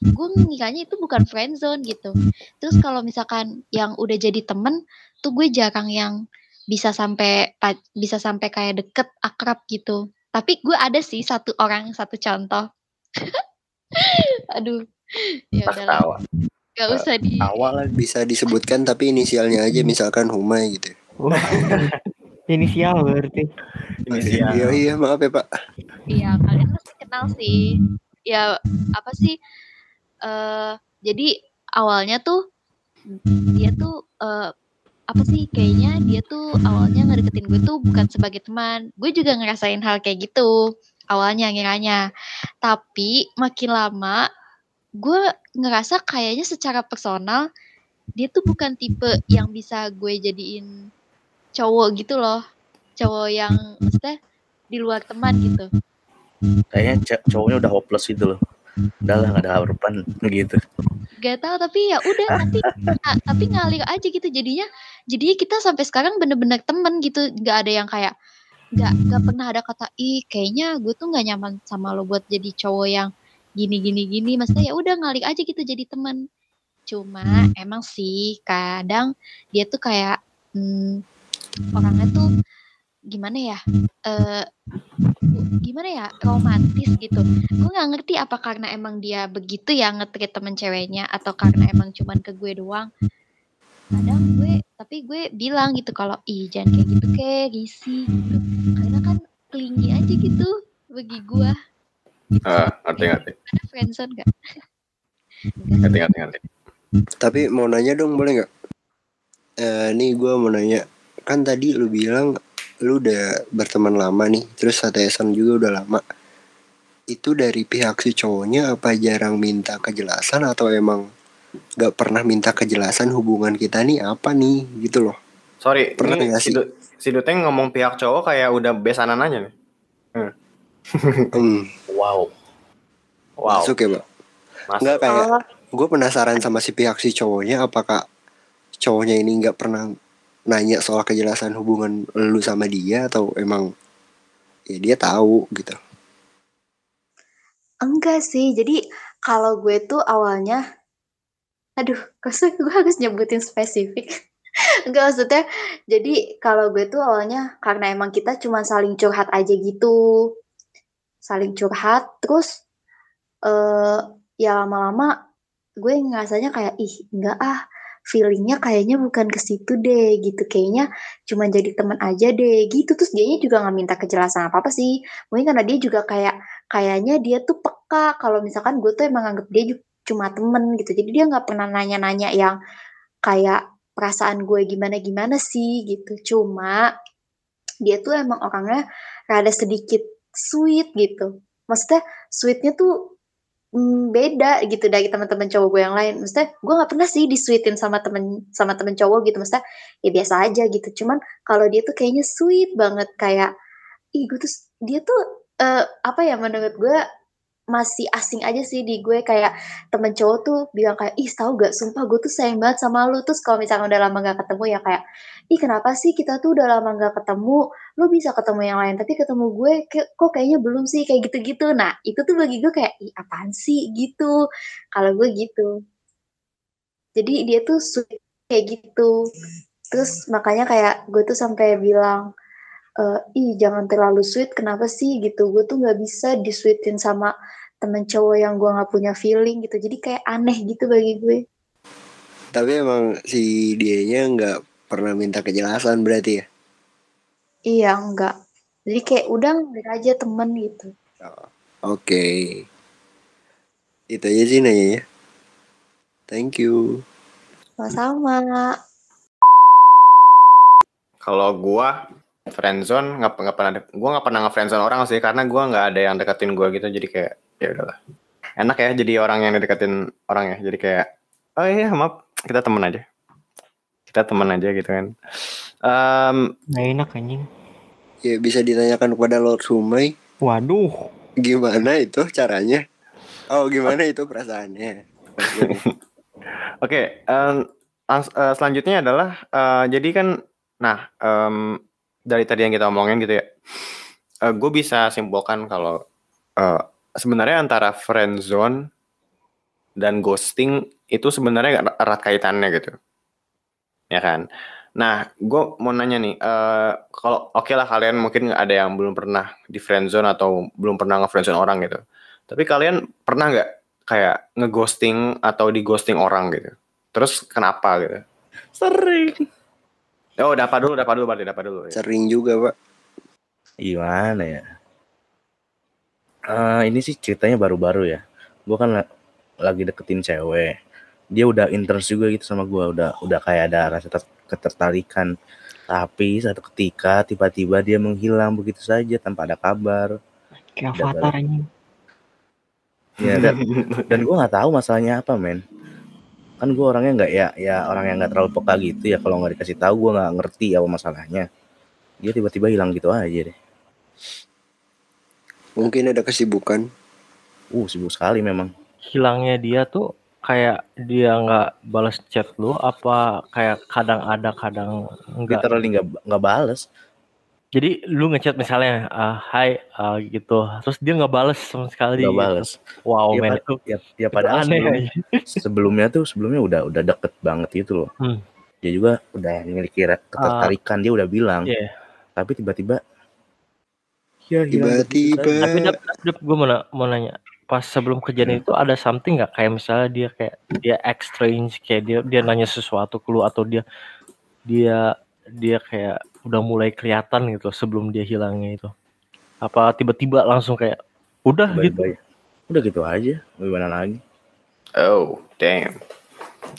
Speaker 2: gue ngiranya itu bukan friendzone gitu. Terus kalau misalkan yang udah jadi temen tuh gue jarang yang bisa sampai pa- bisa sampai kayak deket akrab gitu. Tapi gue ada sih satu orang satu contoh. [laughs] [laughs] Aduh, ya
Speaker 1: Tak
Speaker 2: udahlah,
Speaker 1: tawa.
Speaker 2: gak usah di.
Speaker 5: Awal lagi.
Speaker 4: Bisa disebutkan tapi inisialnya aja misalkan Humay gitu.
Speaker 3: Wah. [laughs] Inisial berarti.
Speaker 1: Inisial.
Speaker 4: Iya iya maaf ya Pak.
Speaker 2: Iya, kalian pasti kenal sih. Ya apa sih? eh jadi awalnya tuh dia tuh eh apa sih kayaknya dia tuh awalnya ngedeketin gue tuh bukan sebagai teman. Gue juga ngerasain hal kayak gitu awalnya ngiranya. Tapi makin lama gue ngerasa kayaknya secara personal dia tuh bukan tipe yang bisa gue jadiin cowok gitu loh. Cowok yang maksudnya di luar teman gitu.
Speaker 5: Kayaknya cowoknya udah hopeless gitu loh. Udah lah gak ada harapan gitu.
Speaker 2: Gak tahu tapi ya udah tapi na- tapi ngalir aja gitu jadinya jadinya kita sampai sekarang bener-bener temen gitu nggak ada yang kayak nggak nggak pernah ada kata ih kayaknya gue tuh nggak nyaman sama lo buat jadi cowok yang
Speaker 6: gini gini gini. Maksudnya ya udah ngalik aja gitu jadi teman. Cuma emang sih kadang dia tuh kayak hmm, orangnya tuh gimana ya eh gimana ya romantis gitu. Gue nggak ngerti apa karena emang dia begitu ya ngetrit temen ceweknya atau karena emang cuman ke gue doang. Kadang gue tapi gue bilang gitu kalau ih jangan kayak gitu kayak risih gitu karena kan klingi aja gitu bagi gue
Speaker 1: Ah, ngerti ngerti
Speaker 6: ada friendzone gak?
Speaker 1: ngerti ngerti ngerti
Speaker 4: Tapi mau nanya dong boleh nggak? Eh, nih gue mau nanya kan tadi lu bilang lu udah berteman lama nih, terus HTSan juga udah lama. Itu dari pihak si cowoknya apa jarang minta kejelasan atau emang nggak pernah minta kejelasan hubungan kita nih apa nih gitu loh?
Speaker 1: sorry
Speaker 4: Pernah
Speaker 1: ini si,
Speaker 4: sih?
Speaker 1: Du- si Duteng ngomong pihak cowok kayak udah besanan aja nih
Speaker 4: Hmm, [laughs]
Speaker 5: Wow.
Speaker 1: wow
Speaker 4: masuk ya, Pak?
Speaker 1: masuk.
Speaker 4: Nggak kayak gue penasaran sama si pihak si cowoknya apakah cowoknya ini nggak pernah nanya soal kejelasan hubungan lu sama dia atau emang ya dia tahu gitu
Speaker 2: Enggak sih, jadi kalau gue tuh awalnya, aduh, kok [laughs] gue harus nyebutin spesifik. [laughs] Enggak maksudnya, jadi kalau gue tuh awalnya karena emang kita cuma saling curhat aja gitu, saling curhat, terus eh ya lama-lama gue ngerasanya kayak ih enggak ah, feelingnya kayaknya bukan ke situ deh gitu, kayaknya cuma jadi teman aja deh gitu, terus dianya juga nggak minta kejelasan apa apa sih, mungkin karena dia juga kayak kayaknya dia tuh peka kalau misalkan gue tuh emang anggap dia ju- cuma temen gitu. Jadi dia nggak pernah nanya-nanya yang kayak perasaan gue gimana-gimana sih gitu. Cuma dia tuh emang orangnya rada sedikit sweet gitu. Maksudnya sweetnya tuh mm, beda gitu dari teman-teman cowok gue yang lain. Maksudnya gue nggak pernah sih disuitin sama temen sama temen cowok gitu. Maksudnya ya biasa aja gitu. Cuman kalau dia tuh kayaknya sweet banget. Kayak ih gue tuh dia tuh eh, apa ya menurut gue masih asing aja sih di gue. Kayak temen cowok tuh bilang kayak ih tahu gak sumpah gue tuh sayang banget sama lu. Terus kalau misalnya udah lama gak ketemu ya kayak ih kenapa sih kita tuh udah lama gak ketemu? Lu bisa ketemu yang lain tapi ketemu gue kok kayaknya belum sih? Kayak gitu-gitu. Nah itu tuh bagi gue kayak ih apaan sih? Gitu. Kalau gue gitu. Jadi dia tuh sweet kayak gitu. Terus makanya kayak gue tuh sampai bilang eh, ih jangan terlalu sweet kenapa sih? Gitu. Gue tuh nggak bisa disweetin sama temen cowok yang gue nggak punya feeling gitu. Jadi kayak aneh gitu bagi gue.
Speaker 4: Tapi emang si dianya nggak pernah minta kejelasan berarti ya?
Speaker 2: Iya enggak jadi kayak udah ngalir aja temen gitu.
Speaker 4: Oke. Itu aja sih nanya ya. Thank you.
Speaker 2: Sama-sama.
Speaker 1: Kalau gua friendzone nggak nggak pernah gua nggak pernah nge-friendzone orang sih karena gua nggak ada yang deketin gua gitu. Jadi kayak ya udahlah. Enak ya jadi orang yang deketin orang ya. Jadi kayak oh iya maaf kita temen aja. Kita temen aja gitu kan. Em,
Speaker 3: Nah enak anjing.
Speaker 4: ya bisa ditanyakan kepada Lord Sumai
Speaker 3: Waduh.
Speaker 4: gimana itu caranya oh gimana itu perasaannya [laughs]
Speaker 1: Oke, em, langs- eh, selanjutnya adalah eh, jadi kan, nah em, dari tadi yang kita omongin gitu ya, gue bisa simpulkan kalau eh, sebenarnya antara friendzone dan ghosting itu sebenarnya erat kaitannya gitu, ya kan? Nah, gue mau nanya nih, eh, kalau oke lah kalian mungkin ada yang belum pernah di friendzone atau belum pernah nge-friendzone orang gitu, tapi kalian pernah nggak kayak ngeghosting atau di ghosting orang gitu. Terus kenapa gitu?
Speaker 5: Sering.
Speaker 1: Oh, dapat dulu, dapat dulu berarti dapat dulu. Ya.
Speaker 4: sering juga pak
Speaker 5: Gimana ya? Eh, ini sih ceritanya baru-baru ya. Gue kan la- lagi deketin cewek. Dia udah interest juga gitu sama gue. Udah udah kayak ada rasa ter- ketertarikan. Tapi satu ketika tiba-tiba dia menghilang begitu saja tanpa ada kabar.
Speaker 3: Kayak
Speaker 5: Udah
Speaker 3: avatar anjing.
Speaker 5: Ya dan, dan gue nggak tahu masalahnya apa men. Kan gue orangnya nggak ya ya orang yang nggak terlalu peka gitu ya. Kalau nggak dikasih tahu gue nggak ngerti apa masalahnya. Dia tiba-tiba hilang gitu aja deh.
Speaker 4: Mungkin ada kesibukan
Speaker 5: Uh sibuk sekali memang.
Speaker 7: Hilangnya dia tuh kayak dia nggak balas chat lu apa kayak kadang ada kadang enggak
Speaker 5: literally nggak nggak bales
Speaker 7: Jadi lu ngechat misalnya, ah, "Hai," eee, gitu, terus dia nggak bales sama sekali
Speaker 5: Nggak
Speaker 7: gitu.
Speaker 5: bales.
Speaker 7: Wow,
Speaker 5: Ya,
Speaker 7: man
Speaker 5: pad
Speaker 7: itu
Speaker 5: ya ya
Speaker 7: itu
Speaker 5: padahal
Speaker 7: aneh
Speaker 5: sebelum
Speaker 7: aja.
Speaker 5: sebelumnya tuh sebelumnya udah udah deket banget gitu loh.
Speaker 7: Hmm.
Speaker 5: Dia juga udah memiliki
Speaker 7: Eee
Speaker 5: ketertarikan, dia udah bilang.
Speaker 7: Iya.
Speaker 5: Tapi tiba-tiba ya begitu
Speaker 4: Tiba-tiba
Speaker 7: Tapi
Speaker 5: saja.
Speaker 7: Dap Dap gua mau mau nanya, pas sebelum kejadian itu ada something nggak? Kayak misalnya dia kayak dia strange, kayak dia dia nanya sesuatu ke lu atau dia dia dia kayak udah mulai kelihatan gitu sebelum dia hilangnya itu? Apa tiba-tiba langsung kayak udah gitu?
Speaker 5: Bye-bye. Udah gitu aja, gimana lagi.
Speaker 1: Oh, damn.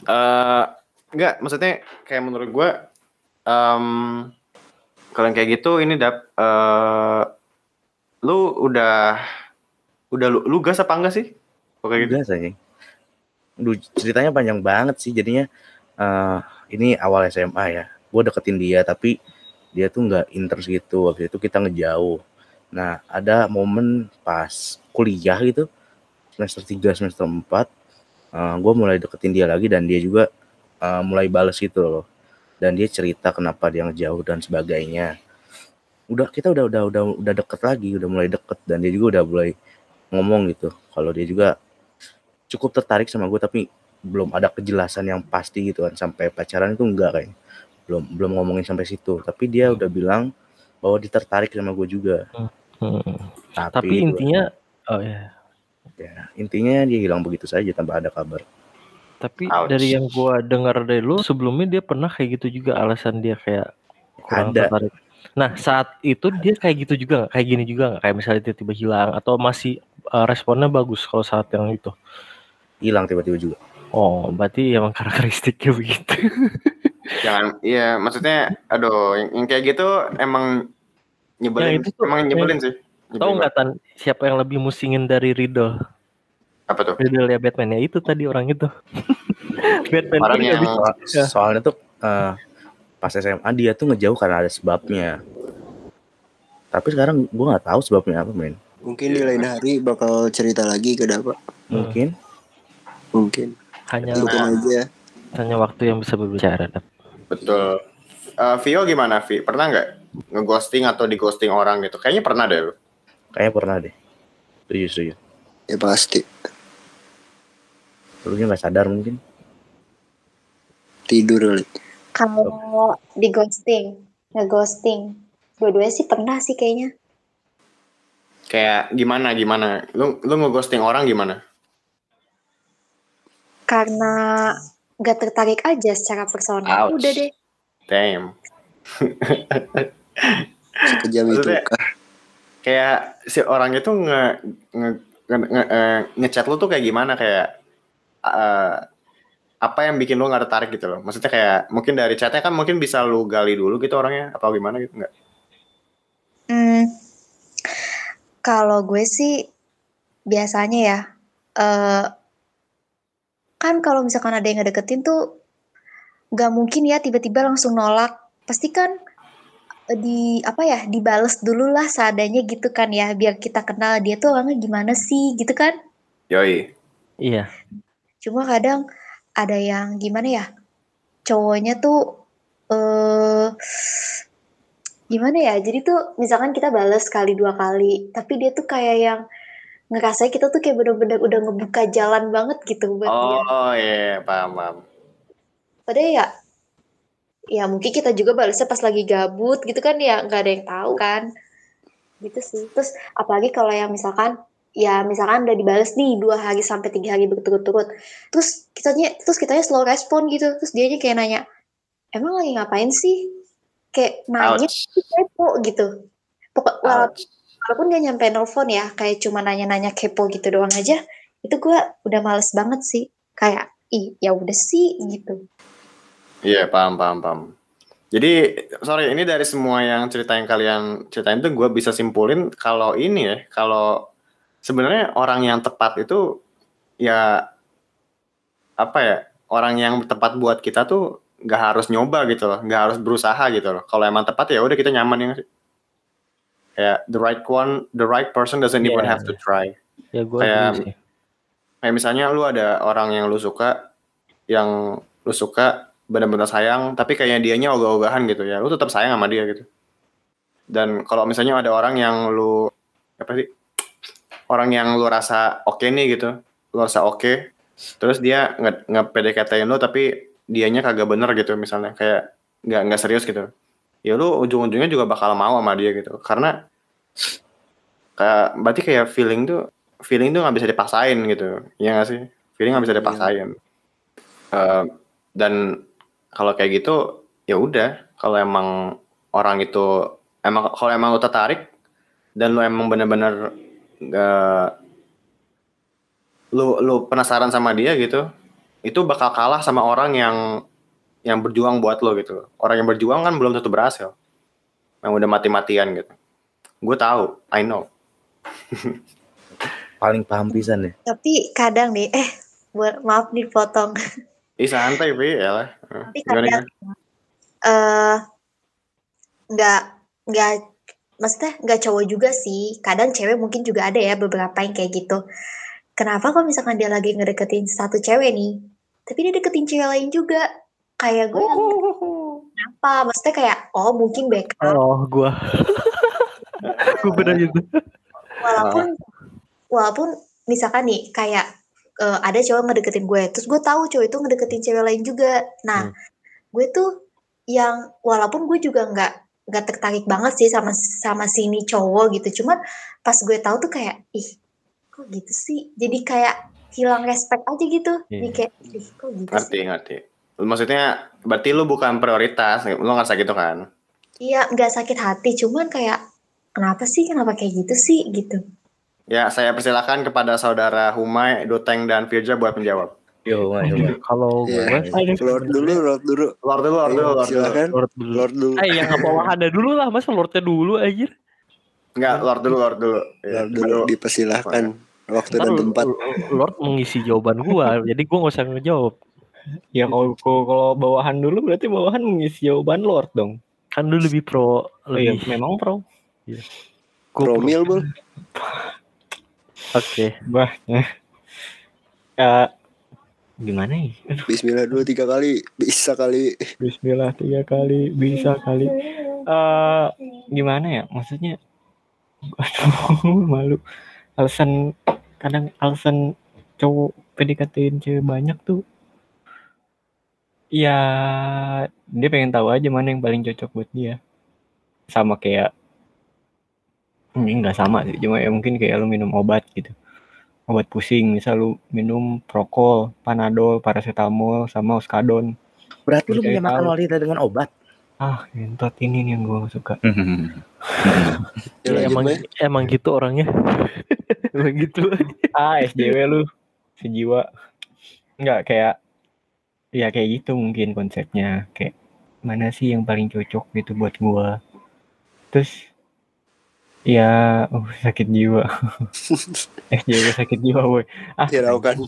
Speaker 1: Eee, enggak, maksudnya kayak menurut gua, mmm, kalau yang kayak gitu ini Dap, eee, lu udah udah lu lu gas apa enggak sih? Kayak gitu?
Speaker 5: Gas anjing. Aduh, ceritanya panjang banget sih jadinya, eee, ini awal SMA ya, gue deketin dia tapi dia tuh nggak interest gitu, waktu itu kita ngejauh. Nah, ada momen pas kuliah gitu, semester 3, semester 4, eee, gue mulai deketin dia lagi dan dia juga, eee, mulai bales gitu loh. Dan dia cerita kenapa dia ngejauh dan sebagainya. Udah kita udah udah udah udah deket lagi, udah mulai deket dan dia juga udah mulai ngomong gitu, kalau dia juga cukup tertarik sama gue tapi belum ada kejelasan yang pasti gitu kan, sampai pacaran itu enggak kayaknya. Belum belum ngomongin sampai situ, tapi dia udah bilang bahwa dia tertarik sama gue juga.
Speaker 7: Hmm, hmm.
Speaker 5: Tapi
Speaker 7: Tapi
Speaker 5: gue
Speaker 7: intinya oh ya.
Speaker 5: ya intinya dia hilang begitu saja tanpa ada kabar.
Speaker 7: Tapi dari
Speaker 1: Ouch.
Speaker 7: yang gua dengar dari lu sebelumnya dia pernah kayak gitu juga alasan dia kayak kurang
Speaker 5: Ada.
Speaker 7: tertarik. Nah, saat itu dia kayak gitu juga nggak? Kayak gini juga nggak? Kayak misalnya tiba-tiba hilang atau masih, eee, responnya bagus kalau saat yang itu?
Speaker 5: Hilang tiba-tiba juga.
Speaker 7: Oh, berarti emang karakteristiknya [laughs] begitu.
Speaker 1: Jangan iya, maksudnya aduh yang yang kayak gitu emang
Speaker 7: Yang
Speaker 1: nyebelin
Speaker 7: itu tuh
Speaker 1: emang nyebelin sih,
Speaker 7: tahu
Speaker 1: nyebelin
Speaker 7: nggak
Speaker 1: banget.
Speaker 7: Tan, siapa yang lebih musingin dari Riddle?
Speaker 1: Apa tuh?
Speaker 7: Riddle ya Batman, ya itu tadi orang itu. [laughs] Batman
Speaker 1: Orang
Speaker 7: nggak
Speaker 1: yang
Speaker 7: bisa
Speaker 5: Soal
Speaker 7: ya.
Speaker 5: soalnya tuh, eee, pas SMA dia tuh ngejauh karena ada sebabnya. Tapi sekarang gue nggak tahu sebabnya apa, men.
Speaker 4: Mungkin di lain hari bakal cerita lagi ke Dapa.
Speaker 7: Hmm.
Speaker 5: Mungkin
Speaker 4: Mungkin.
Speaker 7: Hanya
Speaker 1: Nah.
Speaker 4: aja.
Speaker 7: hanya waktu yang bisa berbicara. Dap.
Speaker 1: betul. Eee, Vio gimana Vi? Pernah nggak nge-ghosting atau di-ghosting orang gitu? Kayaknya pernah deh lu.
Speaker 5: kayaknya pernah deh. Setuju setuju.
Speaker 4: Ya pasti.
Speaker 5: Dulunya nggak sadar mungkin.
Speaker 4: Tidur kali.
Speaker 2: Kalau di ghosting, nge-ghosting, dua-duanya sih pernah sih kayaknya.
Speaker 1: Kayak gimana gimana? Lu lu nge-ghosting orang gimana?
Speaker 2: Karena nggak tertarik aja secara personal,
Speaker 1: Ouch.
Speaker 2: udah deh.
Speaker 1: Damn. [laughs]
Speaker 4: Sekejam itu kah?
Speaker 1: kayak si orang itu nge nge nge nge eee, ngechat lu tuh kayak gimana? Kayak, eee, apa yang bikin lu nggak tertarik gitu loh? Maksudnya kayak mungkin dari chat-nya kan mungkin bisa lu gali dulu gitu orangnya, apa gimana gitu, nggak?
Speaker 2: Mmm, kalau gue sih biasanya ya, eee kan kalau misalkan ada yang ngedeketin tuh nggak mungkin ya tiba-tiba langsung nolak. Pasti kan, eee, di apa ya, dibales dululah seadanya gitu kan ya, biar kita kenal dia tuh orangnya gimana sih, gitu kan?
Speaker 1: Yoi.
Speaker 7: Iya.
Speaker 2: Cuma kadang ada yang gimana ya, cowoknya tuh, eee, gimana ya, jadi tuh misalkan kita bales sekali, 2 kali, tapi dia tuh kayak yang ngerasanya kita tuh kayak bener-bener udah ngebuka jalan banget gitu buat dia.
Speaker 1: Oh, iya, paham paham.
Speaker 2: Padahal ya ya mungkin kita juga balesnya pas lagi gabut gitu kan ya, nggak ada yang tahu kan. Gitu sih. Terus apalagi kalau yang misalkan ya misalkan udah dibales nih 2 hari sampai 3 hari berturut-turut, terus kitanya terus kitanya slow respon gitu, terus dianya kayak nanya, "Emang lagi ngapain sih?" Kayak nanya kepo gitu. Pokok walaupun nggak nyampe nelfon ya, kayak cuma nanya-nanya kepo gitu doang aja, itu gua udah males banget sih. Kayak, ih ya udah sih gitu.
Speaker 1: Iya, paham paham paham. Jadi, sorry ini dari semua yang cerita yang kalian ceritain tuh gue bisa simpulin kalau ini ya, kalau sebenarnya orang yang tepat itu ya apa ya, orang yang tepat buat kita tuh nggak harus nyoba gitu loh, nggak harus berusaha gitu loh. Kalau emang tepat ya udah kita nyaman ya? Kayak the right one, the right person doesn't even
Speaker 7: Iya.
Speaker 1: have to try.
Speaker 7: Ya gue
Speaker 1: Kayak
Speaker 7: sih.
Speaker 1: kayak misalnya lu ada orang yang lu suka, yang lu suka benar-benar sayang, tapi kayaknya dianya ogah-ogahan gitu ya, lu tetap sayang sama dia gitu. dan kalau misalnya ada orang yang lu apa sih orang yang lu rasa oke nih gitu lu rasa oke terus dia nge, nge PDKT-in lu tapi dianya kagak bener gitu misalnya kayak nggak nggak serius gitu. Ya lu ujung-ujungnya juga bakal mau sama dia gitu karena kayak berarti kayak feeling tuh feeling tuh nggak bisa dipaksain gitu ya nggak sih? Feeling nggak bisa dipaksain. Eh, dan kalau kayak gitu ya udah kalau emang orang itu emang kalau emang lu tertarik dan lu emang bener-bener nggak lu lu penasaran sama dia gitu itu bakal kalah sama orang yang yang berjuang buat lo gitu. Orang yang berjuang kan belum tentu berhasil. Yang udah mati-matian gitu. Gue tahu I know. [laughs]
Speaker 5: Paling paham pisan ya.
Speaker 2: Tapi kadang nih, eh buat maaf nih potong.
Speaker 1: Ih santai Pi ya lah.
Speaker 2: Tapi kadang eh nggak nggak maksudnya nggak cowok juga sih. Kadang cewek mungkin juga ada ya beberapa yang kayak gitu. Kenapa kalau misalkan dia lagi ngedeketin satu cewek nih, tapi dia deketin cewek lain juga. Kayak gue yang kenapa? Maksudnya kayak oh mungkin backup
Speaker 7: Oh, gua. [laughs] gua pernah gitu.
Speaker 2: walaupun walaupun misalkan nih kayak eh, ada cowok ngedeketin gue terus gue tahu cowok itu ngedeketin cewek lain juga nah gue tuh yang walaupun gue juga nggak nggak tertarik banget sih sama sama sini cowok gitu. Cuman pas gue tahu tuh kayak ih kok gitu sih? Jadi kayak hilang respect aja gitu. Jadi
Speaker 7: Iya.
Speaker 2: kayak ih kok gitu
Speaker 1: ngerti
Speaker 2: sih?
Speaker 1: Ngerti maksudnya berarti lu bukan prioritas lu ngerasa gitu kan?
Speaker 2: Iya nggak sakit hati cuman kayak kenapa sih? Kenapa kayak gitu sih? Gitu.
Speaker 1: Ya saya persilakan kepada saudara Humay Doteng dan Firja buat menjawab
Speaker 5: Yo, Mas, Mas.
Speaker 7: Kalau
Speaker 4: Iya.
Speaker 7: gue
Speaker 4: Lord dulu, Lord dulu.
Speaker 1: Lord dulu Lord dulu Lord dulu
Speaker 4: silakan.
Speaker 7: Lord dulu.
Speaker 4: Lord dulu.
Speaker 7: Eh yang nggak bawahannya dulu lah, masa Lordnya dulu anjir.
Speaker 1: Enggak, Lord dulu, Lord dulu. Ya,
Speaker 4: Lord dulu dipersilahkan waktu dan tempat.
Speaker 7: Lord mengisi jawaban gua, [laughs] jadi gua nggak usah ngejawab.
Speaker 3: Ya kalau kalau kalau bawahan dulu berarti bawahan mengisi jawaban Lord dong.
Speaker 7: Kan lu lebih pro,
Speaker 3: Oh iya,
Speaker 7: lebih
Speaker 3: memang pro.
Speaker 7: Gua pro.
Speaker 4: Bul.
Speaker 7: Oke.
Speaker 3: Bah. Eh, gimana ya? Aduh,
Speaker 4: Bismillah dulu tiga kali. Bisa kali.
Speaker 3: Bismillah tiga kali bisa kali. Eh gimana ya? Maksudnya, aduh [laughs] malu. Alasan kadang alasan cowok PDKT-in cewek banyak tuh ya dia pengen tahu aja mana yang paling cocok buat dia sama kayak ini nggak sama sih cuma ya mungkin kayak lu minum obat gitu obat pusing misal lu minum prokol panadol paracetamol sama oskadon
Speaker 5: Berarti lu menyamakan
Speaker 3: tahu.
Speaker 5: wanita dengan obat.
Speaker 3: ah entot ini nih yang gue suka [laughs]
Speaker 4: Ya,
Speaker 7: Ya, emang
Speaker 4: Bay.
Speaker 7: emang gitu orangnya. [laughs] emang gitu.
Speaker 3: ah SJW lu sejiwa nggak kayak ya kayak gitu mungkin konsepnya kayak mana sih yang paling cocok gitu buat gua terus ya oh, sakit jiwa. [laughs] SJW sakit jiwa woi ah
Speaker 4: Hiraukan.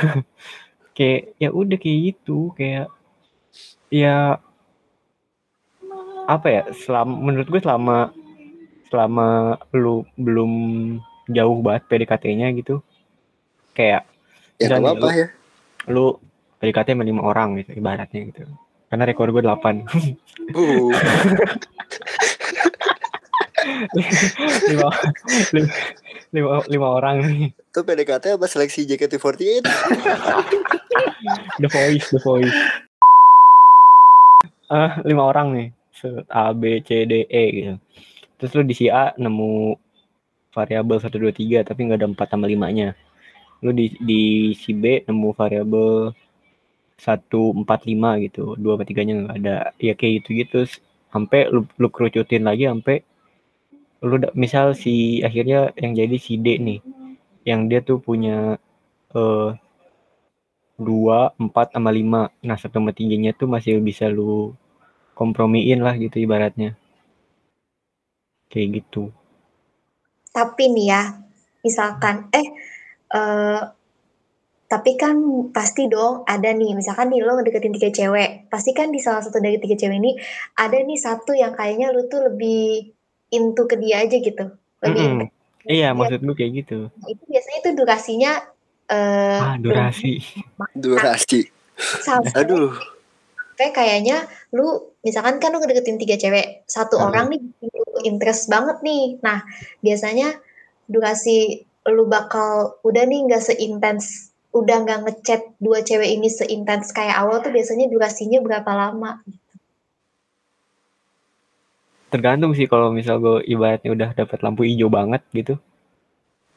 Speaker 4: [laughs]
Speaker 3: kayak ya udah kayak gitu kayak ya apa ya selama menurut gue selama selama lu belum jauh banget PDKT-nya gitu kayak
Speaker 4: Ya
Speaker 3: Misalnya
Speaker 4: nggak apa-apa
Speaker 3: lu-
Speaker 4: ya.
Speaker 3: lu PDKT sama lima orang gitu ibaratnya gitu. Karena rekor gue 8
Speaker 4: Uh, [laughs]
Speaker 3: lima, lima, lima, lima orang nih.
Speaker 4: Itu PDKT apa seleksi JKT48? [laughs]
Speaker 3: The Voice The Voice. Ah lima orang nih. A B C D E gitu. Terus lu di si A nemu variabel 1 2 3 tapi nggak ada 4 sama 5 nya lu di di si B nemu variabel 1 4 5 gitu. Dua apa tiganya nggak ada. Ya kayak gitu gitu sampai lu lu kerucutin lagi sampai lu misal si akhirnya yang jadi si D nih yang dia tuh punya eh dua empat sama lima. Nah satu sama tiganya tuh masih bisa lu kompromiin lah gitu ibaratnya. Kayak gitu.
Speaker 2: Tapi nih ya, misalkan eh eh tapi kan pasti dong ada nih, misalkan nih lo ngedeketin tiga cewek, pasti kan di salah satu dari tiga cewek ini ada nih satu yang kayaknya lu tuh lebih into ke dia aja gitu, lebih
Speaker 3: Mm-mm.
Speaker 2: intens.
Speaker 3: iya
Speaker 2: Iya.
Speaker 3: maksud gue kayak gitu
Speaker 2: Nah, itu biasanya itu durasinya eh
Speaker 3: ah durasi
Speaker 4: Durasi.
Speaker 2: sampai
Speaker 4: Aduh.
Speaker 2: sampai kayaknya lu misalkan kan lu ngedeketin tiga cewek, satu
Speaker 1: Hmm.
Speaker 2: orang nih lu interest banget nih. Nah, biasanya durasi lu bakal udah nih nggak seintens, udah nggak ngechat dua cewek ini seintens kayak awal tuh biasanya durasinya berapa lama?
Speaker 3: Tergantung sih kalau misal gue ibaratnya udah dapat lampu hijau banget gitu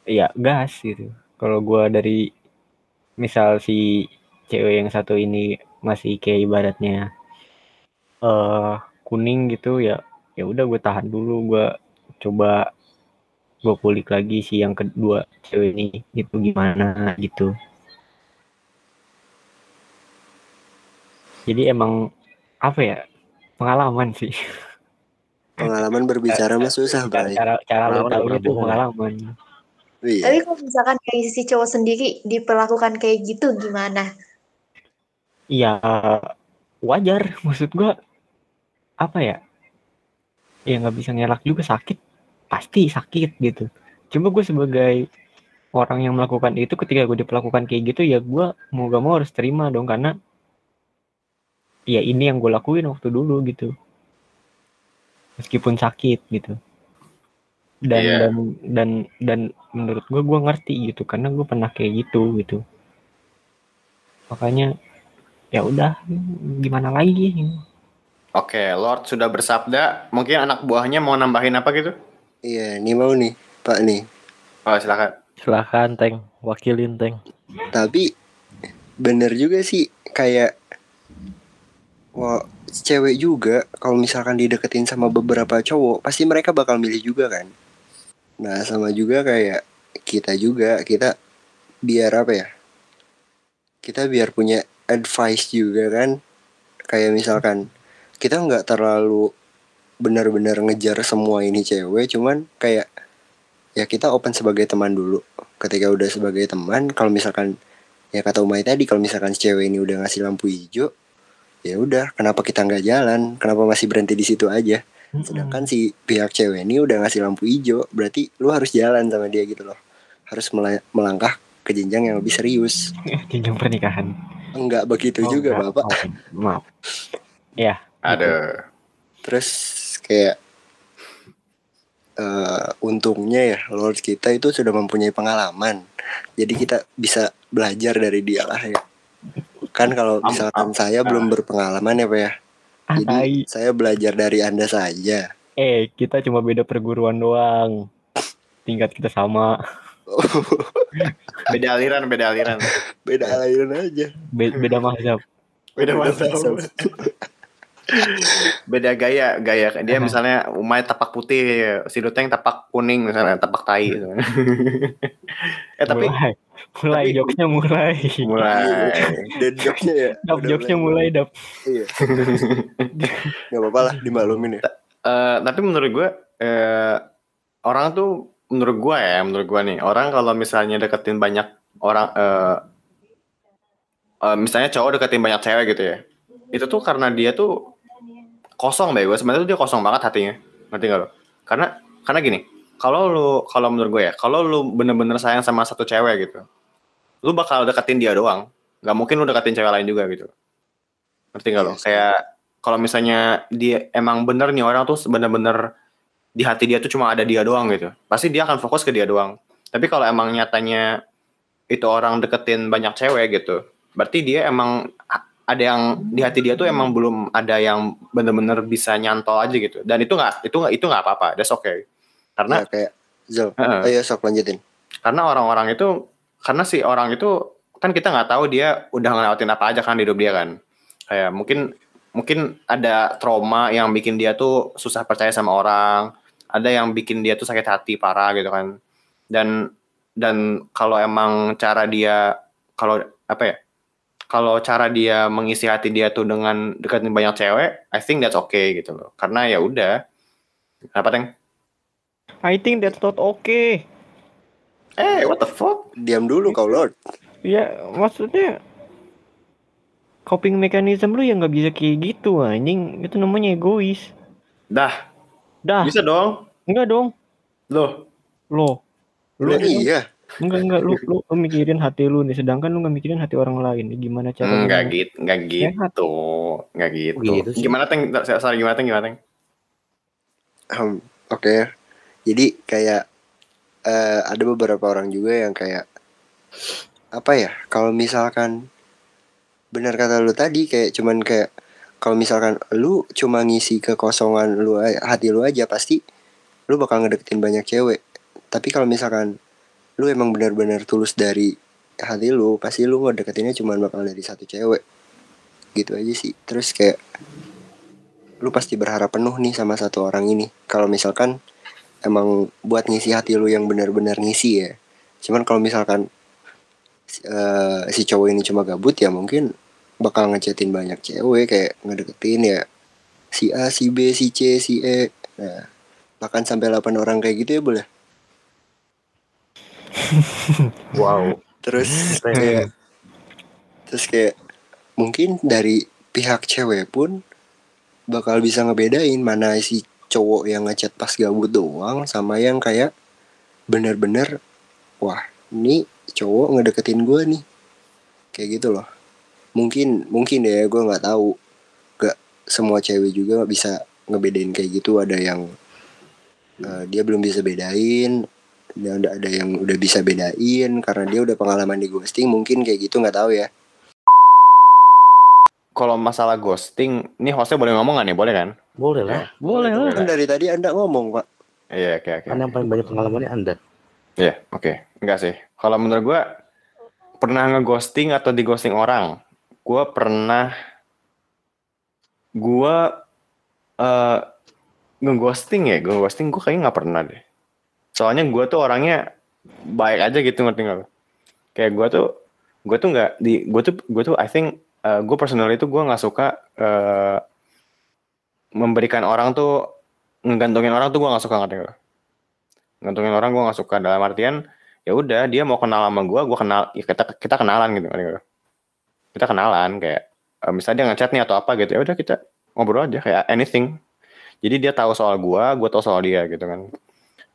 Speaker 3: ya gas gitu. Kalau gue dari misal si cewek yang satu ini masih kayak ibaratnya eh kuning gitu ya ya udah gue tahan dulu gue coba gue kulik lagi si yang kedua cewek ini gitu gimana gitu. Jadi emang apa ya pengalaman sih [laughs]
Speaker 4: Pengalaman berbicara mah susah,
Speaker 3: cara
Speaker 4: Bray.
Speaker 3: cara, cara
Speaker 5: pernah
Speaker 3: tuh
Speaker 5: bohong.
Speaker 3: pengalaman
Speaker 4: Iya.
Speaker 2: Tapi kalau misalkan dari sisi cowok sendiri diperlakukan kayak gitu gimana?
Speaker 3: Iya wajar [laughs] maksud gua apa ya ya nggak bisa ngelak juga sakit pasti sakit gitu cuma gue sebagai orang yang melakukan itu ketika gue diperlakukan kayak gitu ya gua mau gak mau harus terima dong karena ya ini yang gue lakuin waktu dulu gitu meskipun sakit gitu dan
Speaker 1: Iya.
Speaker 3: dan dan dan menurut gue gue ngerti gitu karena gue pernah kayak gitu gitu makanya ya udah gimana lagi
Speaker 1: Oke, Lord sudah bersabda. Mungkin anak buahnya mau nambahin apa gitu?
Speaker 4: Iya, nih mau nih, Pak nih.
Speaker 1: Oh, silakan.
Speaker 7: Silahkan Teng, wakilin Teng.
Speaker 4: Tapi bener juga sih kayak wah cewek juga kalau misalkan dideketin sama beberapa cowok pasti mereka bakal milih juga kan. Nah, sama juga kayak kita juga kita biar apa ya? Kita biar punya advice juga kan. Kayak misalkan kita nggak terlalu benar-benar ngejar semua ini cewek, cuman kayak ya kita open sebagai teman dulu. Ketika udah sebagai teman, kalau misalkan ya kata Umay tadi kalau misalkan cewek ini udah ngasih lampu hijau ya udah kenapa kita nggak jalan? Kenapa masih berhenti di situ aja? Sedangkan si pihak cewek ini udah ngasih lampu hijau berarti lu harus jalan sama dia gitu loh. Harus mela- melangkah ke jenjang yang lebih serius. [laughs]
Speaker 3: Jenjang pernikahan.
Speaker 4: Enggak begitu
Speaker 3: Oh,
Speaker 4: juga
Speaker 3: enggak.
Speaker 4: bapak.
Speaker 3: Oke, maaf. Ya
Speaker 1: Ada.
Speaker 4: terus kayak eh, untungnya ya Lord kita itu sudah mempunyai pengalaman. Jadi kita bisa belajar dari dia lah ya kan kalau misalkan
Speaker 1: am-
Speaker 4: saya belum berpengalaman ya pak ya.
Speaker 3: Ah,
Speaker 4: jadi saya belajar dari anda saja.
Speaker 3: Eh kita cuma beda perguruan doang. Tingkat kita sama. [laughs]
Speaker 1: Beda aliran, beda aliran.
Speaker 4: beda aliran aja.
Speaker 3: Be- beda mazhab.
Speaker 1: Beda
Speaker 4: mazhab.
Speaker 1: Beda gaya, gaya. Dia misalnya Umay tapak putih, si Duteng tapak kuning misalnya, tapak tai. gitu. [laughs] eh tapi
Speaker 3: mulai mulai
Speaker 1: tapi-
Speaker 3: jokesnya mulai
Speaker 1: mulai.
Speaker 4: dan jokesnya ya
Speaker 3: dap
Speaker 4: udah
Speaker 3: jokesnya mulai dap
Speaker 4: iya nggak apa-apa lah dimaklumin ya
Speaker 1: Eh, tapi menurut gue eh, orang tuh menurut gue ya menurut gue nih orang kalau misalnya deketin banyak orang eh, eh, misalnya cowok deketin banyak cewek gitu ya itu tuh karena dia tuh kosong deh gue sebenarnya tuh dia kosong banget hatinya. Ngerti gak lo? Karena karena gini kalau lu kalau menurut gue ya kalau lu bener-bener sayang sama satu cewek gitu lu bakal deketin dia doang. Nggak mungkin lu deketin cewek lain juga gitu. Ngerti gak lo?
Speaker 4: Yes.
Speaker 1: kayak kalau misalnya dia emang bener nih orang tuh bener-bener di hati dia tuh cuma ada dia doang gitu. Pasti dia akan fokus ke dia doang. Tapi kalau emang nyatanya itu orang deketin banyak cewek gitu berarti dia emang ada yang di hati dia tuh emang belum ada yang bener-bener bisa nyantol aja gitu. Dan itu nggak itu nggak itu nggak apa-apa. That's okay. Karena
Speaker 4: ya kayak Zal
Speaker 1: Heeh.
Speaker 4: ayo sok lanjutin.
Speaker 1: Karena orang-orang itu karena si orang itu kan kita nggak tahu dia udah ngelewatin apa aja kan di hidup dia kan. Kayak mungkin mungkin ada trauma yang bikin dia tuh susah percaya sama orang. Ada yang bikin dia tuh sakit hati parah gitu kan. Dan dan kalau emang cara dia kalau apa ya kalau cara dia mengisi hati dia tuh dengan deketin banyak cewek I think that's okay gitu loh. Karena ya udah. Apa teng?
Speaker 3: I think that's not okay.
Speaker 1: Eh what the fuck?
Speaker 4: Diam dulu kau Lord.
Speaker 3: Ya maksudnya coping mechanism lu yang nggak bisa kayak gitu anjing. Itu namanya egois.
Speaker 1: Dah.
Speaker 3: Dah.
Speaker 1: Bisa dong.
Speaker 3: Enggak dong.
Speaker 1: Loh.
Speaker 3: Lo lu
Speaker 4: Emang iya
Speaker 3: Enggak enggak lu, lu lu mikirin hati lu nih sedangkan lu nggak mikirin hati orang lain. Gimana cara
Speaker 1: Enggak
Speaker 3: lu-
Speaker 1: gitu, enggak gitu. Enggak gitu.
Speaker 5: Gitu sih.
Speaker 1: Gimana Teng? Sorry, gimana Teng? Gimana Teng?
Speaker 4: Hmm, Oke, jadi kayak eh, ada beberapa orang juga yang kayak apa ya? Kalau misalkan benar kata lu tadi kayak cuman kayak kalau misalkan lu cuma ngisi kekosongan lu hati lu aja pasti lu bakal ngedeketin banyak cewek. Tapi kalau misalkan lu emang benar-benar tulus dari hati lu, pasti lu ngedeketinnya cuma bakal dari satu cewek. Gitu aja sih. Terus kayak lu pasti berharap penuh nih sama satu orang ini. Kalau misalkan emang buat ngisi hati lu yang benar-benar ngisi ya. Cuman kalau misalkan eh, si cowok ini cuma gabut ya mungkin bakal ngechatin banyak cewek kayak ngedeketin ya si A, si B, si C, si E. Nah, bahkan sampai 8 orang kayak gitu ya boleh. [laughs]
Speaker 5: Wow.
Speaker 4: Terus kayak terus kayak mungkin dari pihak cewek pun bakal bisa ngebedain mana si cowok yang ngechat pas gabut doang sama yang kayak bener-bener wah ini cowok ngedeketin gue nih. Kayak gitu loh. Mungkin mungkin ya gue nggak tahu. Gak semua cewek juga bisa ngebedain kayak gitu. Ada yang eh, dia belum bisa bedain dan ada ada yang udah bisa bedain karena dia udah pengalaman di ghosting mungkin kayak gitu nggak tahu ya
Speaker 1: Kalau masalah ghosting, ini hostnya boleh ngomong nggak nih? Boleh kan?
Speaker 5: Boleh lah.
Speaker 7: Boleh lah.
Speaker 4: kan dari tadi anda ngomong pak
Speaker 1: Iya, oke, oke.
Speaker 5: Kan yang paling banyak pengalamannya Anda.
Speaker 1: Iya, oke. Enggak sih. Kalau menurut gua pernah ngeghosting atau dighosting orang, gua pernah gua eh ngeghosting ya, gua ghosting gua kayaknya nggak pernah deh. Soalnya gua tuh orangnya baik aja gitu ngerti lo? Kayak gua tuh gua tuh nggak di gua tuh gua tuh I think eh, gua personally itu gua nggak suka eh memberikan orang tuh ngegantungin orang tuh gua nggak suka ngerti nggak? lo? ngantongin orang gue nggak suka dalam artian ya udah dia mau kenal sama gue gue kenal ya kita kita kenalan gitu ngerti lo? kita kenalan kayak eh, misalnya dia ngechat nih atau apa gitu ya udah kita ngobrol aja kayak anything jadi dia tahu soal gue gue tahu soal dia gitu kan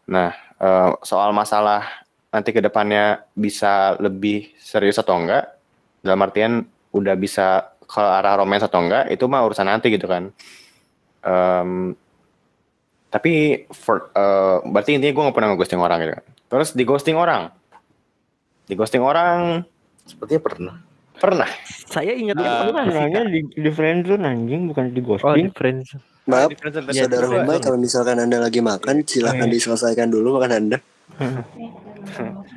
Speaker 1: nah eh, soal masalah nanti ke depannya bisa lebih serius atau enggak dalam artian udah bisa ke arah romance atau enggak itu mah urusan nanti gitu kan Em, tapi for, eh, berarti intinya gue gak pernah nge-ghosting orang gitu kan terus di ghosting orang di ghosting orang
Speaker 5: Sepertinya pernah.
Speaker 1: pernah
Speaker 7: Saya ingat yang pernah
Speaker 3: di, di friendzone anjing bukan di
Speaker 7: Oh, di
Speaker 3: ghosting.
Speaker 7: friends.
Speaker 4: maaf
Speaker 1: Di friendzone,
Speaker 7: Iya,
Speaker 4: saudara Humay
Speaker 7: friendzone.
Speaker 4: kalau misalkan anda lagi makan silahkan
Speaker 3: Oh, iya.
Speaker 4: diselesaikan dulu makan anda [laughs]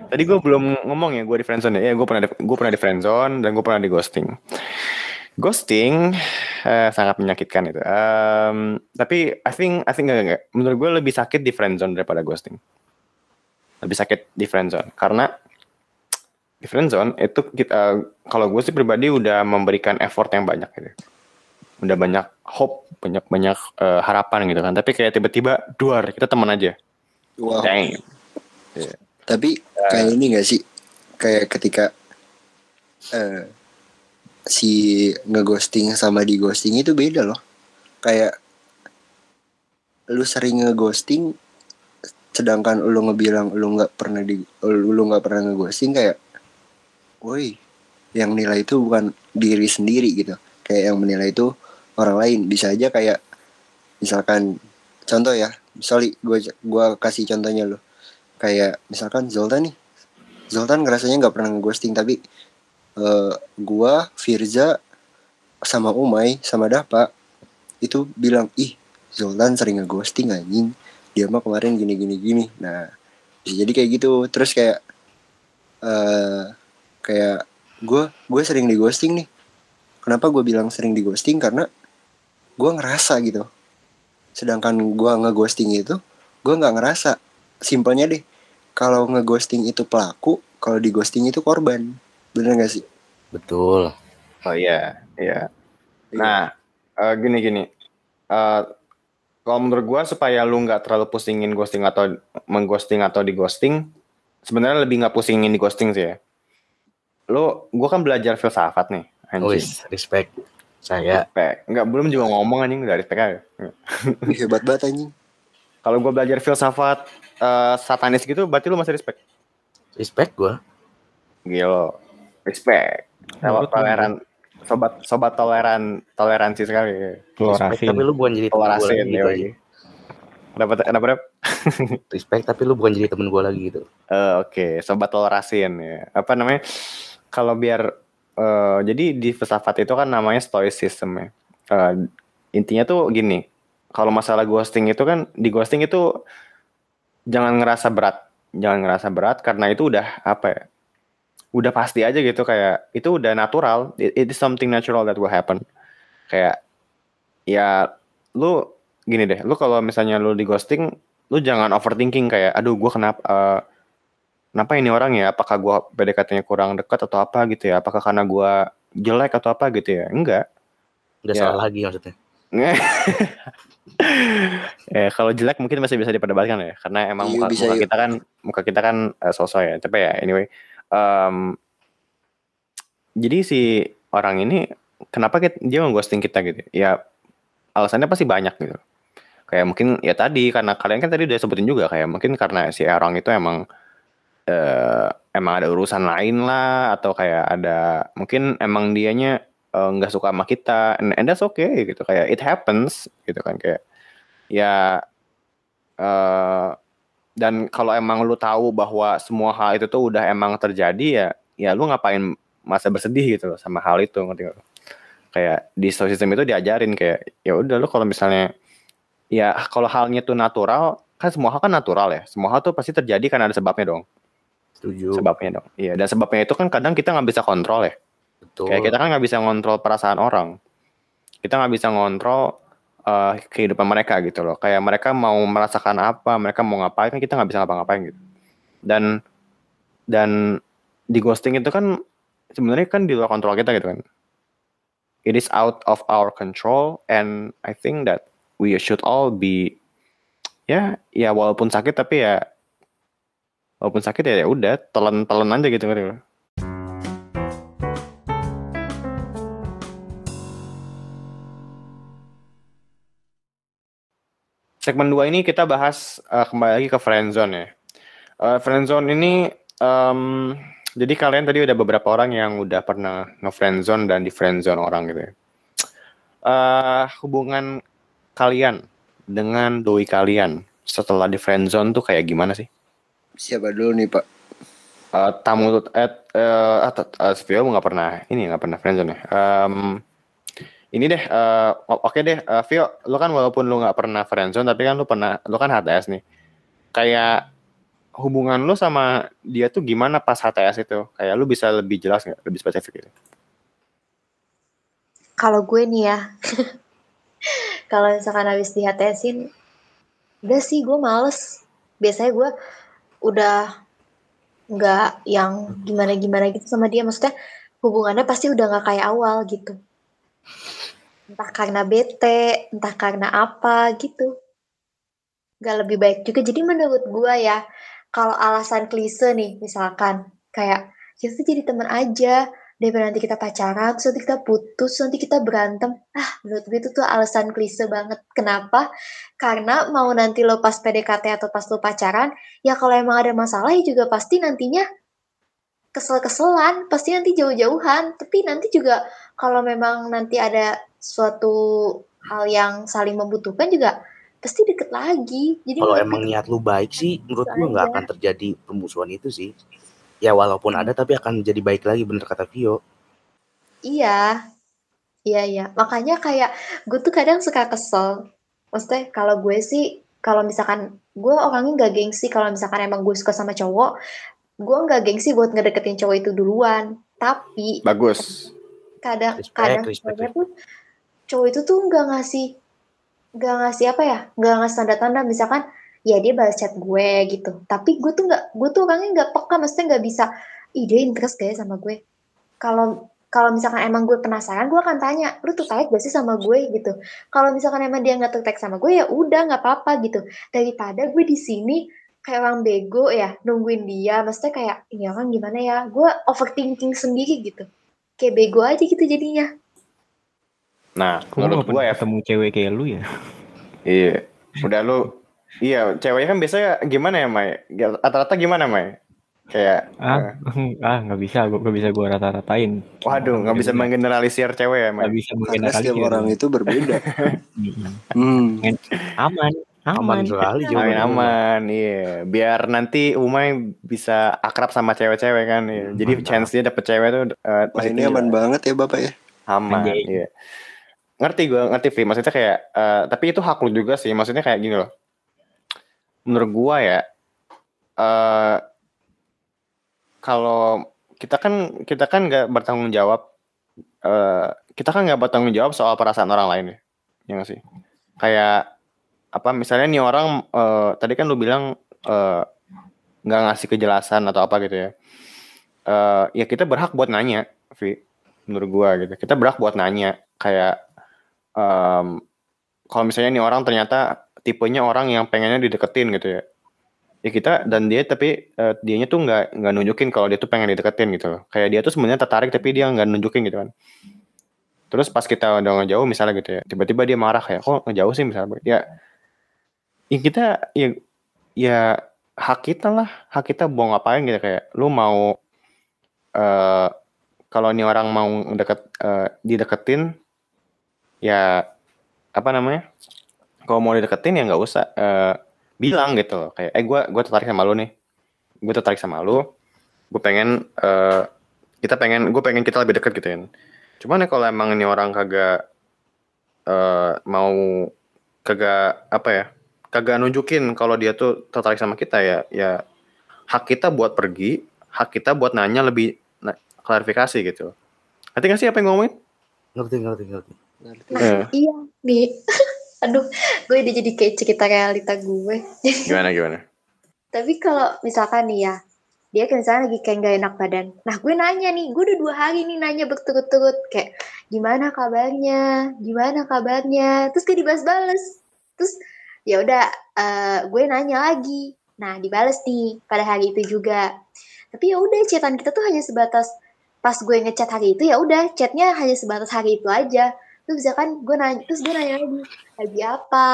Speaker 1: Tadi gue belum ngomong ya gue di friendzone ya. Gue pernah di, gue pernah di friendzone dan gue pernah di ghosting. Ghosting eh, sangat menyakitkan itu. Em, tapi I think I think enggak, enggak. Menurut gue lebih sakit di friendzone daripada ghosting. Lebih sakit di friendzone karena di friendzone itu kita kalau gue sih pribadi udah memberikan effort yang banyak gitu. Udah banyak hope, banyak banyak eh, harapan gitu kan. Tapi kayak tiba-tiba duar kita teman aja.
Speaker 4: wow
Speaker 1: Dang.
Speaker 4: tapi kayak ini gak sih kayak ketika eh, si ngeghosting sama di ghosting itu beda loh kayak lu sering ngeghosting sedangkan lu ngebilang lu nggak pernah di lu lu nggak pernah ngeghosting kayak woi yang nilai itu bukan diri sendiri gitu kayak yang menilai itu orang lain. Bisa aja kayak misalkan contoh ya sorry gue gua kasih contohnya lu. Kayak misalkan Zoltan nih. Zoltan ngerasanya nggak pernah ngeghosting tapi eh, gua Firza sama Umay sama Dapa itu bilang ih Zoltan sering ngeghosting anjing. Dia mah kemarin gini gini gini. Nah bisa jadi kayak gitu. Terus kayak eh kayak gua gue sering di ghosting nih. Kenapa gue bilang sering di ghosting karena gua ngerasa gitu sedangkan gua ngeghosting itu gua nggak ngerasa simpelnya deh kalau ngeghosting itu pelaku kalau di ghosting itu korban bener gak sih
Speaker 5: Betul.
Speaker 1: Oh iya, iya. Nah, eh, gini gini. Eh, kalau menurut gua supaya lu nggak terlalu pusingin ghosting atau mengghosting atau di ghosting, sebenarnya lebih nggak pusingin di ghosting sih ya. Lu, gua kan belajar filsafat nih, anjing.
Speaker 5: Wis, respect. Saya
Speaker 1: Respect. Nggak belum juga ngomong anjing udah respect
Speaker 4: hebat banget anjing
Speaker 1: Kalau gua belajar filsafat eh, satanis gitu, berarti lu masih respect.
Speaker 5: Respect gue.
Speaker 1: Gila. Respect.
Speaker 3: Lu,
Speaker 1: toleran. Sobat sobat toleran toleransi sekali.
Speaker 5: Respect, tapi lu bukan jadi temen gue lagi
Speaker 1: Tolerasin
Speaker 5: gitu
Speaker 1: ya.
Speaker 5: aja.
Speaker 1: Kenapa kenapa? Rep?
Speaker 5: Respect tapi lu bukan jadi temen gue lagi gitu.
Speaker 1: Eh, Oke, sobat tolerasin ya. Apa namanya? Kalau biar eh, jadi di filsafat itu kan namanya stoicism ya. Eh, intinya tuh gini. Kalau masalah ghosting itu kan di ghosting itu jangan ngerasa berat, jangan ngerasa berat karena itu udah apa ya? Udah pasti aja gitu kayak itu udah natural. It, it is something natural that will happen. Kayak ya lu gini deh, lu kalau misalnya lu di ghosting, lu jangan overthinking kayak aduh gua kenapa eh, kenapa ini orang ya? Apakah gua PDKT-nya kurang dekat atau apa gitu ya? Apakah karena gua jelek atau apa gitu ya? Enggak.
Speaker 5: Udah
Speaker 1: Ya.
Speaker 5: salah lagi maksudnya. [laughs]
Speaker 1: ya kalau jelek mungkin masih bisa diperdebatkan ya karena emang
Speaker 4: Iya,
Speaker 1: muka,
Speaker 4: bisa,
Speaker 1: muka
Speaker 4: iya.
Speaker 1: kita kan muka kita kan eh, sosok ya. Tapi ya anyway em, jadi si orang ini kenapa kita, dia ghosting kita gitu ya? Alasannya pasti banyak gitu. Kayak mungkin ya tadi karena kalian kan tadi udah sebutin juga kayak mungkin karena si orang itu emang eh emang ada urusan lain lah atau kayak ada mungkin emang dianya eh, nggak suka sama kita and, and that's okay gitu. Kayak it happens gitu kan kayak ya eh dan kalau emang lu tahu bahwa semua hal itu tuh udah emang terjadi ya ya lu ngapain masa bersedih gitu loh sama hal itu ngerti lu? kayak di stoicism itu diajarin kayak ya udah lu kalau misalnya ya kalau halnya tuh natural kan semua hal kan natural ya. Semua hal tuh pasti terjadi karena ada sebabnya dong
Speaker 5: Setuju.
Speaker 1: sebabnya dong. Iya dan sebabnya itu kan kadang kita nggak bisa kontrol ya.
Speaker 5: Betul.
Speaker 1: kayak kita kan nggak bisa ngontrol perasaan orang. Kita nggak bisa ngontrol eh, kehidupan mereka gitu loh. Kayak mereka mau merasakan apa mereka mau ngapain kan kita nggak bisa ngapa-ngapain gitu. Dan dan di ghosting itu kan sebenarnya kan di luar kontrol kita gitu kan. It is out of our control and I think that we should all be ya ya walaupun sakit tapi ya walaupun sakit ya ya udah telan-telan aja gitu kan segmen 2 ini kita bahas eh, kembali lagi ke friendzone ya. Eh, friendzone ini em, jadi kalian tadi udah beberapa orang yang udah pernah nge-friendzone dan di friendzone orang gitu ya. Eh, hubungan kalian dengan doi kalian setelah di friendzone tuh kayak gimana sih?
Speaker 4: Siapa dulu nih Pak?
Speaker 1: Eh, tamu tuh eh eh ah, t- eh, Vio nggak pernah ini nggak pernah friendzone ya. Em, ini deh eh, o- oke deh eh, Vio lu kan walaupun lu nggak pernah friendzone tapi kan lu pernah lu kan HTS nih. Kayak hubungan lu sama dia tuh gimana pas HTS itu? Kayak lu bisa lebih jelas nggak? Lebih spesifik gitu.
Speaker 2: Kalau gue nih ya, [laughs] kalau misalkan habis di HTS-in, udah sih gue males. Biasanya gue udah nggak yang gimana-gimana gitu sama dia. Maksudnya hubungannya pasti udah nggak kayak awal gitu. Entah karena bete, entah karena apa gitu. Nggak lebih baik juga. Jadi menurut gue ya, kalau alasan klise nih, misalkan kayak kita jadi teman aja, daripada nanti kita pacaran, terus nanti kita putus, terus nanti kita berantem. Ah, menurut gue itu tuh alasan klise banget. Kenapa? Karena mau nanti lo pas PDKT atau pas lo pacaran, ya kalau emang ada masalah ya juga pasti nantinya kesel-keselan, pasti nanti jauh-jauhan. Tapi nanti juga kalau memang nanti ada suatu hal yang saling membutuhkan juga pasti deket lagi. Jadi
Speaker 5: Kalau emang
Speaker 2: gue
Speaker 5: niat lu baik sih, menurut
Speaker 2: Itu
Speaker 5: gua nggak akan terjadi permusuhan itu sih. Ya walaupun ada tapi akan jadi baik lagi bener kata Vio.
Speaker 2: Iya, iya, iya. Makanya kayak gue tuh kadang suka kesel. Maksudnya kalau gue sih, kalau misalkan gue orangnya nggak gengsi, kalau misalkan emang gue suka sama cowok, gue nggak gengsi buat ngedeketin cowok itu duluan. Tapi
Speaker 1: Bagus.
Speaker 2: kadang
Speaker 5: Respect,
Speaker 2: kadang
Speaker 5: respect,
Speaker 2: tuh cowok itu tuh nggak ngasih nggak ngasih apa ya nggak ngasih tanda-tanda misalkan ya dia balas chat gue gitu. Tapi gue tuh nggak gue tuh orangnya nggak peka maksudnya nggak bisa dia interest ya sama gue. Kalau kalau misalkan emang gue penasaran gue akan tanya lu tertarik gak sih sama gue? gitu. Kalau misalkan emang dia nggak tertarik sama gue ya udah nggak apa-apa gitu. Daripada gue di sini kayak orang bego ya nungguin dia maksudnya kayak ini orang gimana ya? Gue overthinking sendiri gitu. Kayak bego aja gitu jadinya.
Speaker 1: Nah, menurut gue ya.
Speaker 3: ketemu cewek kayak lu ya?
Speaker 1: Iya. Udah lu Iya, ceweknya kan biasanya gimana ya, Mai? Rata-rata gimana, Mai? Kayak
Speaker 3: ah
Speaker 1: eh, [laughs]
Speaker 3: ah nggak bisa gua nggak bisa gua rata-ratain
Speaker 1: waduh, nggak bisa menggeneralisir cewek ya,
Speaker 3: nggak
Speaker 1: Mas.
Speaker 3: bisa
Speaker 4: Karena
Speaker 3: menggeneralisir
Speaker 4: setiap orang itu berbeda. [laughs] Hmm.
Speaker 3: aman
Speaker 5: Aman
Speaker 3: aman
Speaker 5: sekali
Speaker 1: Aman aman, iya. Biar nanti Umay bisa akrab sama cewek-cewek kan. Iya. Jadi
Speaker 3: Mantap.
Speaker 1: chance dia dapet cewek tuh eh,
Speaker 4: Wah
Speaker 1: masih
Speaker 4: ini aman banget ya bapak ya.
Speaker 1: aman.
Speaker 3: Anjay.
Speaker 1: Iya. Ngerti gue, ngerti Vi. Maksudnya kayak, eh, tapi itu hak lu juga sih. Maksudnya kayak gini loh. Menurut gua ya, eh kalau kita kan kita kan nggak bertanggung jawab, eh kita kan nggak bertanggung jawab soal perasaan orang lain ya, ya nggak sih? Kayak apa misalnya nih orang eh, tadi kan lu bilang nggak ngasih kejelasan atau apa gitu ya. Eh ya kita berhak buat nanya, Vi. Menurut gua gitu. Kita berhak buat nanya kayak em, kalau misalnya nih orang ternyata tipenya orang yang pengennya dideketin gitu ya. Ya kita dan dia tapi eh, dianya tuh nggak nggak nunjukin kalau dia tuh pengen dideketin gitu loh. Kayak dia tuh sebenarnya tertarik tapi dia nggak nunjukin gitu kan. Terus pas kita udah ngejauh misalnya gitu ya, tiba-tiba dia marah kayak kok ngejauh sih misalnya. Ya, ya kita ya ya hak kita lah, hak kita mau ngapain gitu kayak lu mau eh kalau nih orang mau deket eh, dideketin ya apa namanya? Kalau mau dideketin ya nggak usah eh, bilang gitu loh kayak eh gue gue tertarik sama lu nih, gue tertarik sama lu, gue pengen eh, kita pengen gue pengen kita lebih deket gitu kan. Cuman ya kalau emang ini orang kagak eh, mau kagak apa ya kagak nunjukin kalau dia tuh tertarik sama kita ya ya hak kita buat pergi hak kita buat nanya lebih na- klarifikasi gitu Ngerti gak sih apa yang ngomongin?
Speaker 5: Ngerti, ngerti, ngerti.
Speaker 4: Ngerti.
Speaker 1: Eh,
Speaker 2: Iya nih. [laughs] Aduh, gue udah jadi kayak cerita realita gue.
Speaker 1: gimana gimana?
Speaker 2: Tapi kalau misalkan nih ya, dia kan misalnya lagi kayak gak enak badan. Nah gue nanya nih, gue udah dua hari nih nanya berturut-turut kayak gimana kabarnya, gimana kabarnya. Terus kayak dibales-bales. Terus ya udah eh, gue nanya lagi. Nah dibales nih pada hari itu juga. Tapi ya udah chatan kita tuh hanya sebatas pas gue ngechat hari itu ya udah chatnya hanya sebatas hari itu aja. Terus misalkan gue nanya, terus gue nanya lagi lagi apa?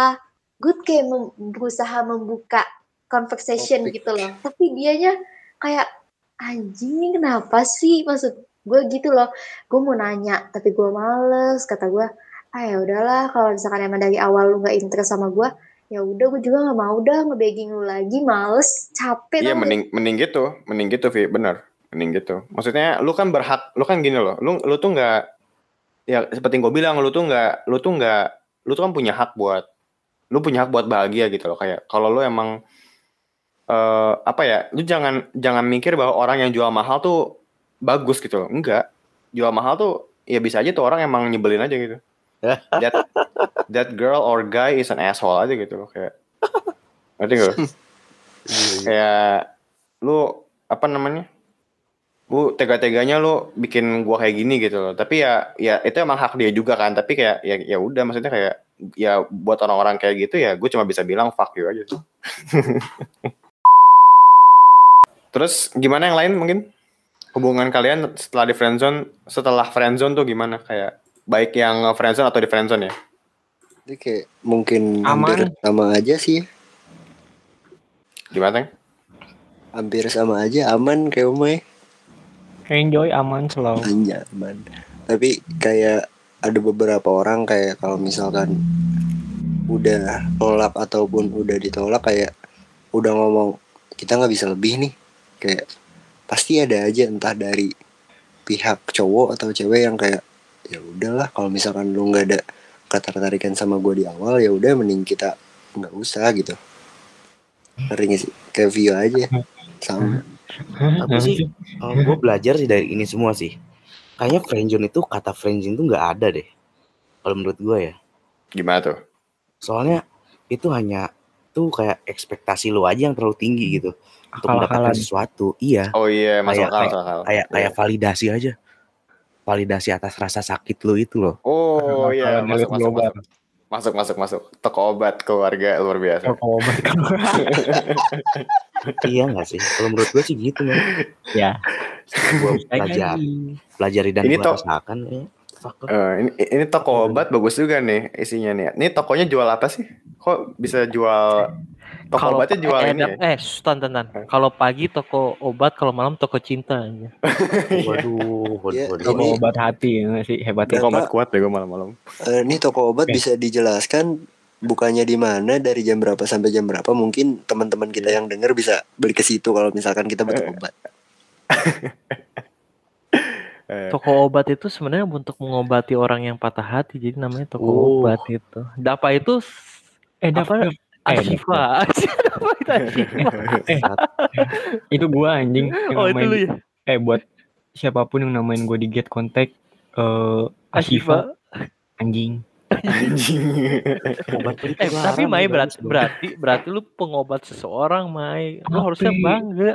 Speaker 2: Gue kayak mem- berusaha membuka conversation
Speaker 4: Topik.
Speaker 2: gitu loh. Tapi dianya kayak anjing ini kenapa sih maksud gue gitu loh. Gue mau nanya tapi gue males kata gue. Ah ya udahlah kalau misalkan emang dari awal lu nggak interest sama gue, ya udah gue juga nggak mau dah ngebegging lu lagi, males, capek.
Speaker 1: Iya
Speaker 2: gak?
Speaker 1: mending mending gitu, mending gitu Vi, bener, mending gitu. Maksudnya lu kan berhak, lu kan gini loh, lu lu tuh nggak ya seperti yang gue bilang, lu tuh nggak, lu tuh nggak, lu tuh kan punya hak buat, lu punya hak buat bahagia gitu loh kayak kalau lu emang eh apa ya, lu jangan jangan mikir bahwa orang yang jual mahal tuh bagus gitu loh, enggak, jual mahal tuh ya bisa aja tuh orang emang nyebelin aja gitu. That that girl or guy is an asshole aja gitu loh kayak. Ngerti gak? lu? [laughs] kayak lu apa namanya lu tega-teganya lu bikin gua kayak gini gitu loh tapi ya ya itu emang hak dia juga kan tapi kayak ya ya udah maksudnya kayak ya buat orang-orang kayak gitu ya gue cuma bisa bilang fuck you aja [laughs] terus gimana yang lain mungkin hubungan kalian setelah di friendzone setelah friendzone tuh gimana kayak baik yang friendzone atau di friendzone ya
Speaker 4: Jadi kayak mungkin
Speaker 3: Aman.
Speaker 4: hampir sama aja sih.
Speaker 1: gimana?
Speaker 4: Hampir sama aja aman kayak Umay.
Speaker 3: Enjoy aman selalu
Speaker 4: Hanya aman. Tapi kayak ada beberapa orang kayak kalau misalkan udah nolak ataupun udah ditolak kayak udah ngomong kita nggak bisa lebih nih. Kayak pasti ada aja entah dari pihak cowok atau cewek yang kayak ya udahlah kalau misalkan lu nggak ada ketertarikan sama gue di awal ya udah mending kita nggak usah gitu. Ngerti sih? Kayak view aja. Sama
Speaker 5: Tapi sih kalau gue belajar sih dari ini semua sih. Kayaknya friendzone itu kata friendzone itu nggak ada deh. Kalau menurut gue ya.
Speaker 1: gimana tuh
Speaker 5: Soalnya itu hanya tuh kayak ekspektasi lo aja yang terlalu tinggi gitu untuk mendapatkan sesuatu. Iya,
Speaker 1: oh iya masuk
Speaker 5: Kayak-
Speaker 1: akal masuk akal
Speaker 5: kayak
Speaker 1: Iya.
Speaker 5: kayak validasi aja. Validasi atas rasa sakit lo itu loh.
Speaker 1: Oh iya,
Speaker 3: Kalau
Speaker 1: masuk, masuk, masuk, masuk, masuk, masuk. Toko obat keluarga luar biasa.
Speaker 3: Toko obat [laughs]
Speaker 5: iya nggak sih? Kalau menurut gue sih gitu
Speaker 3: ya
Speaker 5: Gue belajar, [laughs] pelajari dan
Speaker 1: Ini
Speaker 5: gue rasakan ya.
Speaker 1: Eh, ini, ini toko obat bagus juga nih isinya nih. Ini tokonya jual apa sih? Kok bisa jual Toko
Speaker 7: Kalau
Speaker 1: obatnya jual
Speaker 7: eh,
Speaker 1: ini
Speaker 7: dan-
Speaker 1: ya?
Speaker 7: eh, tan, tan. Kalau pagi toko obat, kalau malam toko cinta aja. [laughs]
Speaker 5: Waduh, waduh,
Speaker 4: Iya,
Speaker 5: waduh.
Speaker 3: Toko
Speaker 4: Ini-
Speaker 3: obat hati ya nggak sih hebatnya.
Speaker 1: Toko obat kuat deh gue malam-malam.
Speaker 4: Eh, ini toko obat bisa dijelaskan bukannya di mana dari jam berapa sampai jam berapa mungkin teman-teman kita yang denger bisa beli ke situ kalau misalkan kita butuh
Speaker 1: Eh.
Speaker 4: obat [laughs]
Speaker 1: Eh,
Speaker 7: Toko obat itu sebenarnya untuk mengobati orang yang patah hati, jadi namanya toko
Speaker 5: Oh.
Speaker 7: obat itu. Dapa itu
Speaker 3: Eh, Dap,
Speaker 7: apa?
Speaker 3: Dap. Eh,
Speaker 7: Ashifa. [laughs] Dapa itu Ashifa.
Speaker 3: itu gua anjing yang
Speaker 7: Oh itu
Speaker 3: namain-
Speaker 7: lu ya,
Speaker 3: eh buat siapa pun yang namain gue di get contact eh Ashifa
Speaker 7: Ashifa.
Speaker 3: anjing
Speaker 1: Anjing.
Speaker 5: Obat
Speaker 7: Eh, tapi Mai
Speaker 5: juga
Speaker 7: berarti berarti berarti lu pengobat seseorang, Mai. Lu
Speaker 3: Tapi-
Speaker 7: harusnya bangga.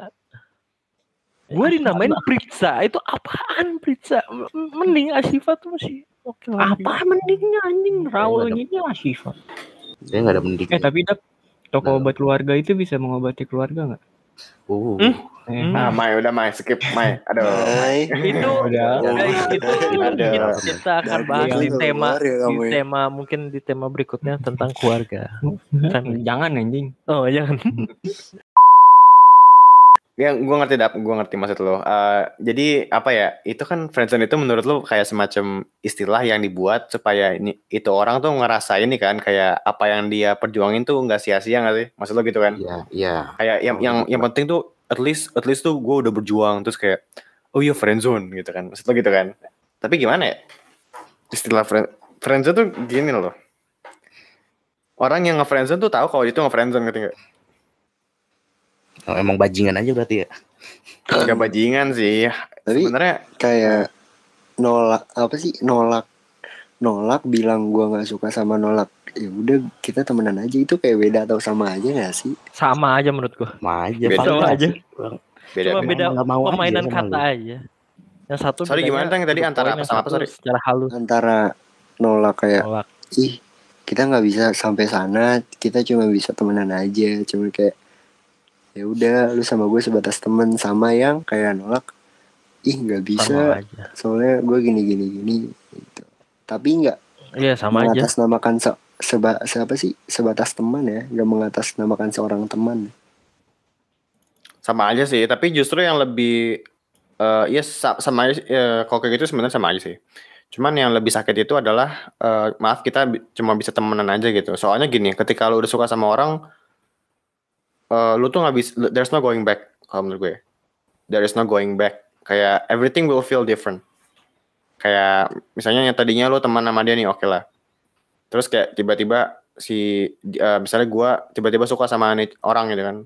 Speaker 7: Gue dinamain Pritsa. Itu apaan Pritsa? M- Mending Ashifa tuh masih oke lah.
Speaker 3: apa mendingnya anjing rawanya Ashifa
Speaker 5: Dia nggak ada mending.
Speaker 3: eh tapi dap toko
Speaker 5: Nah.
Speaker 3: obat keluarga itu bisa mengobati keluarga nggak
Speaker 5: Uh,
Speaker 7: Hmm?
Speaker 3: Eh,
Speaker 7: Hmm.
Speaker 1: Nah, Mai udah Mai skip Mai. Aduh.
Speaker 4: Hai
Speaker 7: itu
Speaker 3: Udah.
Speaker 7: guys itu kita, kita akan bahas di tema
Speaker 4: ya
Speaker 7: di tema mungkin di tema berikutnya tentang keluarga. Family.
Speaker 3: jangan anjing
Speaker 7: Oh jangan. [laughs]
Speaker 1: Ya, gue ngerti dap, gue ngerti maksud lo. Eh, jadi apa ya? Itu kan friendzone itu menurut lo kayak semacam istilah yang dibuat supaya ini itu orang tuh ngerasa ini kan kayak apa yang dia perjuangin tuh nggak sia-sia nggak sih? Maksud lo gitu kan?
Speaker 5: Iya, iya.
Speaker 1: Kayak yang
Speaker 5: Oh,
Speaker 1: yang yang penting tuh at least at least tuh gue udah berjuang terus kayak oh iya friendzone gitu kan. Maksud lo gitu kan? Tapi gimana ya? Istilah friend friendzone tuh gini loh. Orang yang nge-friendzone tuh tahu kalau itu nge-friendzone gitu nggak?
Speaker 5: Oh, emang bajingan aja berarti ya.
Speaker 1: Gak bajingan sih.
Speaker 4: tapi
Speaker 1: Sebenarnya
Speaker 4: kayak nolak apa sih nolak nolak bilang gua nggak suka sama nolak ya udah kita temenan aja itu kayak beda atau sama aja gak sih
Speaker 7: Sama aja menurut gua.
Speaker 5: Sama aja.
Speaker 1: Beda
Speaker 7: Sama aja.
Speaker 1: beda.
Speaker 7: Cuma beda
Speaker 5: mau aja
Speaker 7: permainan
Speaker 5: sama
Speaker 7: kata
Speaker 5: lu.
Speaker 7: aja. Yang satu
Speaker 1: Sorry,
Speaker 7: bedanya
Speaker 1: gimana, Tang? Tadi antara apa sama apa, sorry?
Speaker 7: Secara halus.
Speaker 4: antara nolak kayak
Speaker 7: Nolak.
Speaker 4: ih kita nggak bisa sampai sana kita cuma bisa temenan aja cuma kayak ya udah lu sama gue sebatas temen sama yang kayak nolak ih nggak bisa
Speaker 7: aja.
Speaker 4: soalnya gue gini gini gini gitu tapi nggak
Speaker 7: Iya sama aja.
Speaker 4: mengatasnamakan se- seba siapa sih? Sebatas teman ya nggak mengatasnamakan seorang teman.
Speaker 1: Sama aja sih tapi justru yang lebih eh ya sa- sama aja ya, kalau kayak gitu sebenarnya sama aja sih. Cuman yang lebih sakit itu adalah eh, maaf kita cuma bisa temenan aja gitu. Soalnya gini ketika lu udah suka sama orang eh, lu tuh nggak bisa there's no going back kalau menurut gue. There is no going back. Kayak everything will feel different. Kayak misalnya yang tadinya lu teman sama dia nih oke lah terus kayak tiba-tiba si eh, misalnya gua tiba-tiba suka sama orang gitu kan.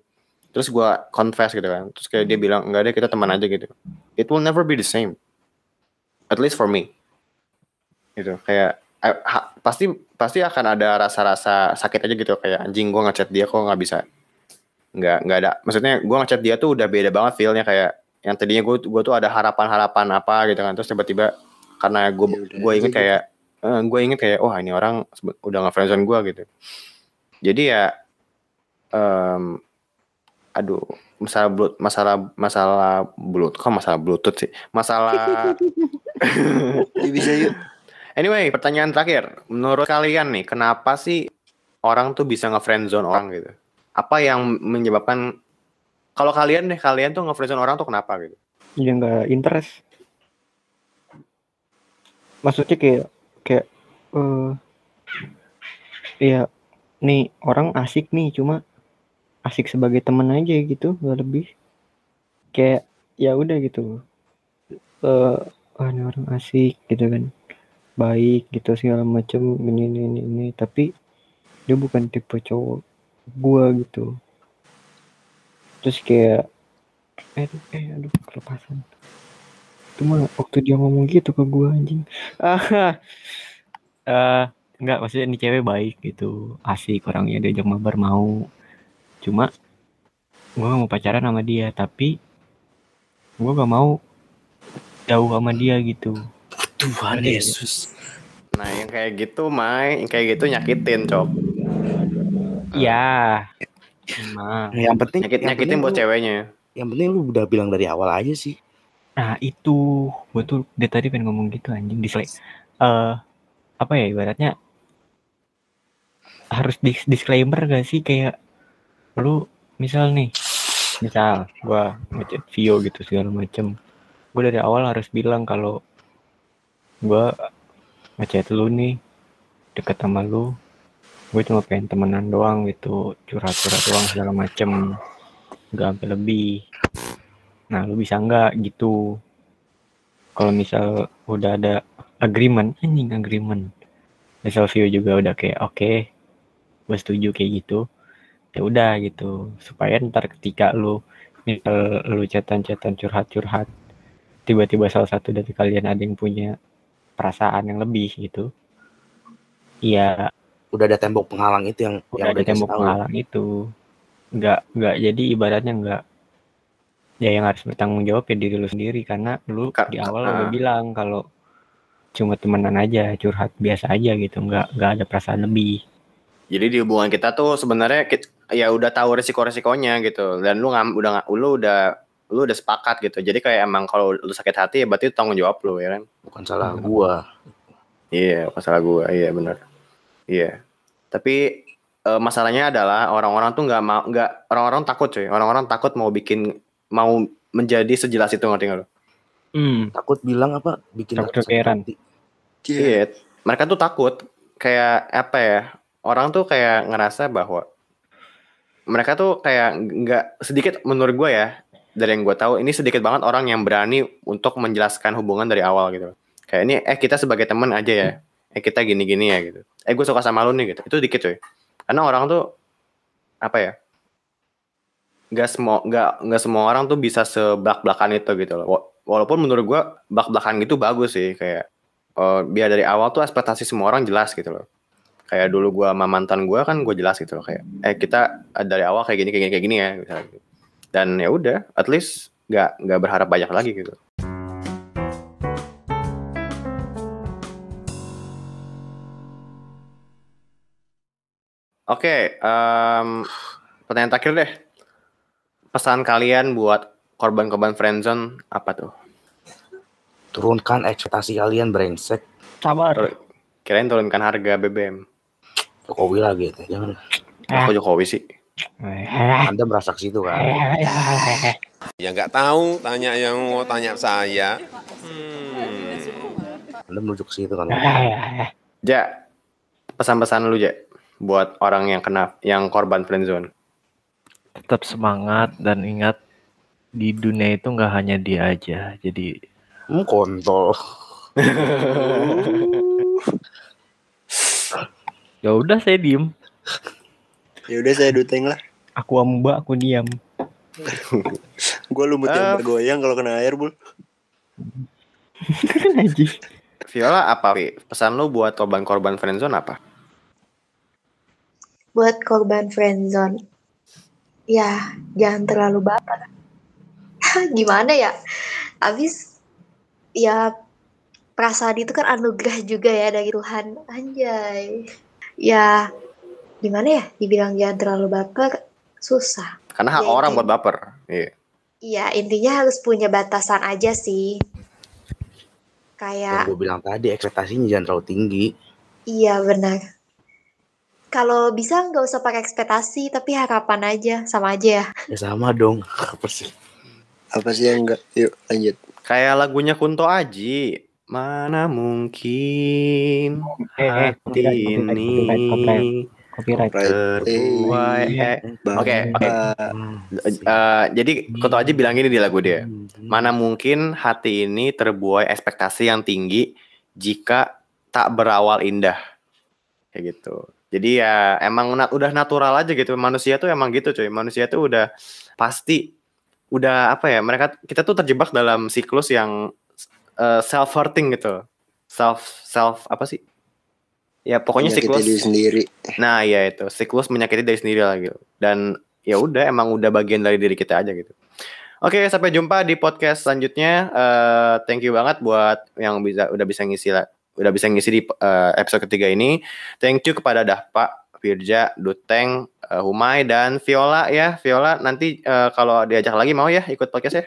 Speaker 1: Terus gua confess gitu kan. Terus kayak dia bilang enggak deh kita teman aja gitu. It will never be the same. At least for me. Gitu kayak eh, ha- pasti pasti akan ada rasa-rasa sakit aja gitu. Kayak anjing gua ngechat dia kok nggak bisa. Nggak nggak ada. Maksudnya gua ngechat dia tuh udah beda banget feelnya. Kayak yang tadinya gua gua tuh ada harapan-harapan apa gitu kan. Terus tiba-tiba karena
Speaker 4: Ya
Speaker 1: gua
Speaker 4: aja
Speaker 1: inget kayak eh, gua inget kayak wah ini orang udah nggak friendzone gua gitu. Jadi ya em, aduh masalah blut masalah masalah blut kok masalah bluetooth sih? Masalah [laughs]
Speaker 4: ya bisa yuk.
Speaker 1: Anyway pertanyaan terakhir. Menurut kalian nih kenapa sih orang tuh bisa nge-friendzone orang gitu? Apa yang menyebabkan kalau kalian deh kalian tuh nge-friendzone orang tuh kenapa gitu?
Speaker 3: Dia nggak interest. Maksudnya kayak kayak eh ya nih orang asik nih cuma asik sebagai teman aja gitu nggak lebih. Kayak ya udah gitu. Eh wah ini orang asik gitu kan. Baik gitu segala macam ini ini ini, ini. tapi dia bukan tipe cowok gua gitu. Terus kayak eh eh aduh kelepasan itu mah waktu dia ngomong gitu ke gua anjing. Ah [laughs] eh enggak maksudnya ini cewek baik gitu. Asik orangnya diajak mabar mau. Cuma gua gak mau pacaran sama dia tapi gua gak mau jauh sama dia gitu.
Speaker 5: Tuhan Yesus.
Speaker 1: nah yang kayak gitu Mai. Yang kayak gitu nyakitin cok.
Speaker 3: Iya. Emang
Speaker 5: Yang penting
Speaker 1: nyakit
Speaker 5: yang
Speaker 1: nyakitin
Speaker 5: penting
Speaker 1: buat
Speaker 5: lu-
Speaker 1: ceweknya.
Speaker 5: Yang penting lu udah bilang dari awal aja sih.
Speaker 3: Nah itu gue tuh dari tadi pengen ngomong gitu anjing display eh apa ya ibaratnya? Harus dis- disclaimer gak sih? Kayak lu misal nih misal gua ngechat Vio gitu segala macem gue dari awal harus bilang kalau gua ngechat lu nih deket sama lu gue cuma pengen temenan doang gitu curhat-curhat doang segala macem nggak sampai lebih nah lu bisa nggak gitu? Kalau misal udah ada agreement anjing agreement. Misal view juga udah kayak oke gue setuju kayak gitu. Ya udah gitu. Supaya ntar ketika lu misal lu chatan-chatan curhat-curhat tiba-tiba salah satu dari kalian ada yang punya perasaan yang lebih gitu iya.
Speaker 5: Udah ada tembok penghalang itu yang
Speaker 3: udah
Speaker 5: yang
Speaker 3: ada tembok
Speaker 5: tahu.
Speaker 3: penghalang itu. Nggak nggak jadi ibaratnya nggak ya yang harus bertanggung jawab ya diri lu sendiri karena lu
Speaker 1: Ka-
Speaker 3: di awal
Speaker 1: ah.
Speaker 3: udah bilang kalau cuma temenan aja curhat biasa aja gitu nggak nggak ada perasaan lebih
Speaker 1: Jadi di hubungan kita tuh sebenarnya ya udah tahu resiko-resikonya gitu dan lu ngam, udah nggak- lu udah lu udah sepakat gitu. Jadi kayak emang kalau lu sakit hati ya berarti tanggung jawab lu ya kan.
Speaker 5: Bukan salah gua.
Speaker 1: Iya, masalah gua. Iya benar. Iya. Tapi eh, masalahnya adalah orang-orang tuh nggak mau nggak orang-orang takut cuy. Orang-orang takut mau bikin mau menjadi sejelas itu ngerti nggak lu?
Speaker 3: hmm.
Speaker 5: Takut bilang apa? Bikin
Speaker 3: Takut kegeeran.
Speaker 5: hati.
Speaker 1: Iya, mereka tuh takut kayak apa ya? Orang tuh kayak ngerasa bahwa mereka tuh kayak nggak sedikit menurut gue ya dari yang gue tahu ini sedikit banget orang yang berani untuk menjelaskan hubungan dari awal gitu. Kayak ini eh kita sebagai teman aja ya. Eh kita gini-gini ya gitu. Eh gue suka sama lu nih gitu. Itu dikit cuy. Karena orang tuh apa ya? Gak semua nggak nggak semua orang tuh bisa sebelak-belakan itu gitu loh. Wa- Walaupun menurut gue belak-belakan gitu bagus sih kayak eh, biar dari awal tuh ekspektasi semua orang jelas gitu loh. Kayak dulu gua sama mantan gua kan gue jelas gitu loh kayak eh kita dari awal kayak gini kayak gini kayak gini ya misalnya gitu. Dan ya udah, at least nggak nggak berharap banyak lagi gitu. Oke, em, pertanyaan terakhir deh. Pesan kalian buat korban-korban friendzone apa tuh?
Speaker 5: Turunkan ekspektasi kalian brengsek.
Speaker 3: sabar
Speaker 1: Tur- Kirain turunkan harga BBM.
Speaker 5: Jokowi lagi itu. Jangan.
Speaker 1: Kok Jokowi sih?
Speaker 5: Anda merasa ke situ kan?
Speaker 8: Ya nggak tahu, tanya yang mau tanya saya. Hmm.
Speaker 5: Anda menuju ke situ kan?
Speaker 1: Ja, pesan-pesan lu Ja buat orang yang kena yang korban friendzone.
Speaker 7: Tetap semangat dan ingat di dunia itu nggak hanya dia aja jadi
Speaker 5: Hmm, kontol. [laughs]
Speaker 7: ya udah saya diem
Speaker 4: Ya udah saya duteng lah.
Speaker 3: aku amba aku diam
Speaker 4: Gue lumut yang
Speaker 1: Eh.
Speaker 4: bergoyang kalau kena air, Bul.
Speaker 1: Viola apa Vi? Pesan lu buat korban-korban friendzone apa?
Speaker 2: Buat korban friendzone, ya jangan terlalu baper. [laughs] Gimana ya? Habis ya perasaan itu kan anugerah juga ya dari Tuhan. Anjay. Ya gimana ya? Dibilang jangan terlalu baper susah.
Speaker 1: Karena hak
Speaker 2: Ya,
Speaker 1: orang buat baper. Iya.
Speaker 2: Iya, intinya harus punya batasan aja sih.
Speaker 5: Yang
Speaker 2: Kayak
Speaker 5: gue bilang tadi ekspektasinya jangan terlalu tinggi.
Speaker 2: Iya benar. Kalau bisa nggak usah pakai ekspektasi, tapi harapan aja, sama aja ya.
Speaker 5: Ya sama dong. Apa sih?
Speaker 4: Apa sih yang enggak? Yuk lanjut.
Speaker 1: Kayak lagunya Kunto Aji. Mana mungkin
Speaker 3: Eh,
Speaker 1: hati ini
Speaker 3: copyright,
Speaker 1: terbuai. Oke, oke. eh, jadi Kunto Aji bilang gini di lagu dia. Mana mungkin hati ini terbuai ekspektasi yang tinggi jika tak berawal indah. Kayak gitu. Jadi ya emang nat- udah natural aja gitu. Manusia tuh emang gitu cuy. Manusia tuh udah pasti udah apa ya? Mereka kita tuh terjebak dalam siklus yang self hurting gitu. Self self apa sih? Ya pokoknya
Speaker 4: Menyakiti
Speaker 1: siklus
Speaker 4: diri sendiri.
Speaker 1: Nah, ya itu siklus menyakiti diri sendiri lah gitu. Dan ya udah emang udah bagian dari diri kita aja gitu. Oke, sampai jumpa di podcast selanjutnya. Eh, thank you banget buat yang bisa udah bisa ngisi lah, udah bisa ngisi di eh, episode ketiga ini. Thank you kepada Dahpa, Firja, Duteng, eh, Humai dan Viola ya. Viola nanti eh, kalau diajak lagi mau ya ikut podcast ya.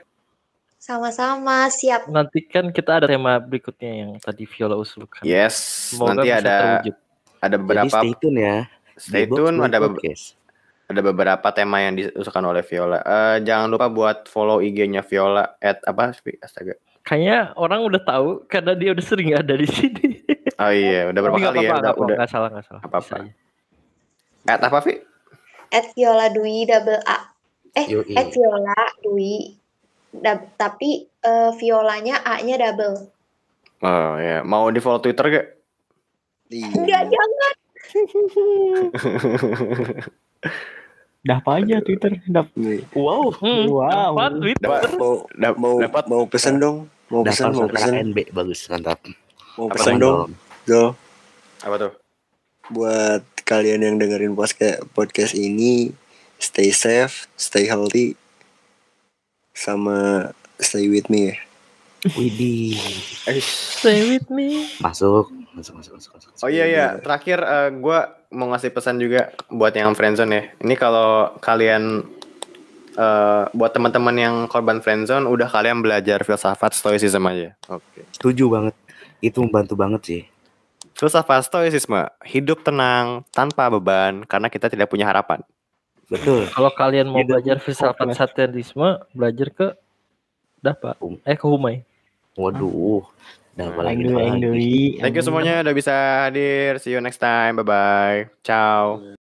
Speaker 2: Sama-sama, siap.
Speaker 7: nanti kan kita ada tema berikutnya yang tadi Viola usulkan
Speaker 1: Yes,
Speaker 7: Semoga
Speaker 1: nanti ada
Speaker 7: terwujud.
Speaker 1: ada
Speaker 5: Jadi
Speaker 1: beberapa
Speaker 5: stay tune ya.
Speaker 1: stay tune ada beberapa
Speaker 5: Podcast.
Speaker 1: ada beberapa tema yang diusulkan oleh Viola. Eh, jangan lupa buat follow IG-nya Viola at apa? Astaga.
Speaker 7: Kayaknya orang udah tahu karena dia udah sering ada di sini.
Speaker 1: Oh iya, udah berapa kali ya? Udah,
Speaker 7: nggak apa-apa,
Speaker 1: udah.
Speaker 7: nggak salah nggak salah.
Speaker 1: Apa-apa.
Speaker 7: Bisa aja.
Speaker 1: At apa, Vi?
Speaker 2: At Viola Dwi double A. Eh,
Speaker 5: Yoi.
Speaker 2: at Viola Dwi. Dab- tapi eh, Violanya A-nya double.
Speaker 1: Oh ya, mau di follow Twitter gak?
Speaker 4: Iya.
Speaker 2: Enggak, jangan. [laughs]
Speaker 3: Dah apa aja Twitter? Dah
Speaker 4: Nih,
Speaker 7: Wow, hmm,
Speaker 3: Wow.
Speaker 7: dapat Twitter.
Speaker 1: Dapat.
Speaker 4: mau
Speaker 1: Dap-
Speaker 4: mau
Speaker 1: dapat.
Speaker 4: mau pesen dong. Mau
Speaker 5: Daftar
Speaker 4: pesen, mau pesen.
Speaker 5: NB bagus mantap.
Speaker 4: Mau
Speaker 1: namanya?
Speaker 4: dong. Zul.
Speaker 1: Apa tuh?
Speaker 4: buat kalian yang dengerin podcast podcast ini stay safe, stay healthy, sama stay with me ya.
Speaker 5: Widih.
Speaker 1: Eh,
Speaker 7: Stay with me.
Speaker 5: Masuk, masuk, masuk, masuk, masuk.
Speaker 1: Oh iya iya, terakhir eh, gua mau ngasih pesan juga buat yang friendzone ya. Ini kalau kalian eh, buat teman-teman yang korban friendzone udah kalian belajar filsafat stoicism aja. Oke.
Speaker 5: Setuju banget. Itu membantu banget sih.
Speaker 1: Filsafat stoicisme, hidup tenang tanpa beban karena kita tidak punya harapan.
Speaker 5: Betul.
Speaker 7: Kalau kalian mau belajar filsafat
Speaker 3: Oke.
Speaker 7: satanisme, belajar ke Dapa. Eh ke Humai.
Speaker 5: Waduh. Udah apa lagi?
Speaker 1: Thank you semuanya udah bisa hadir. See you next time. Bye bye. Ciao.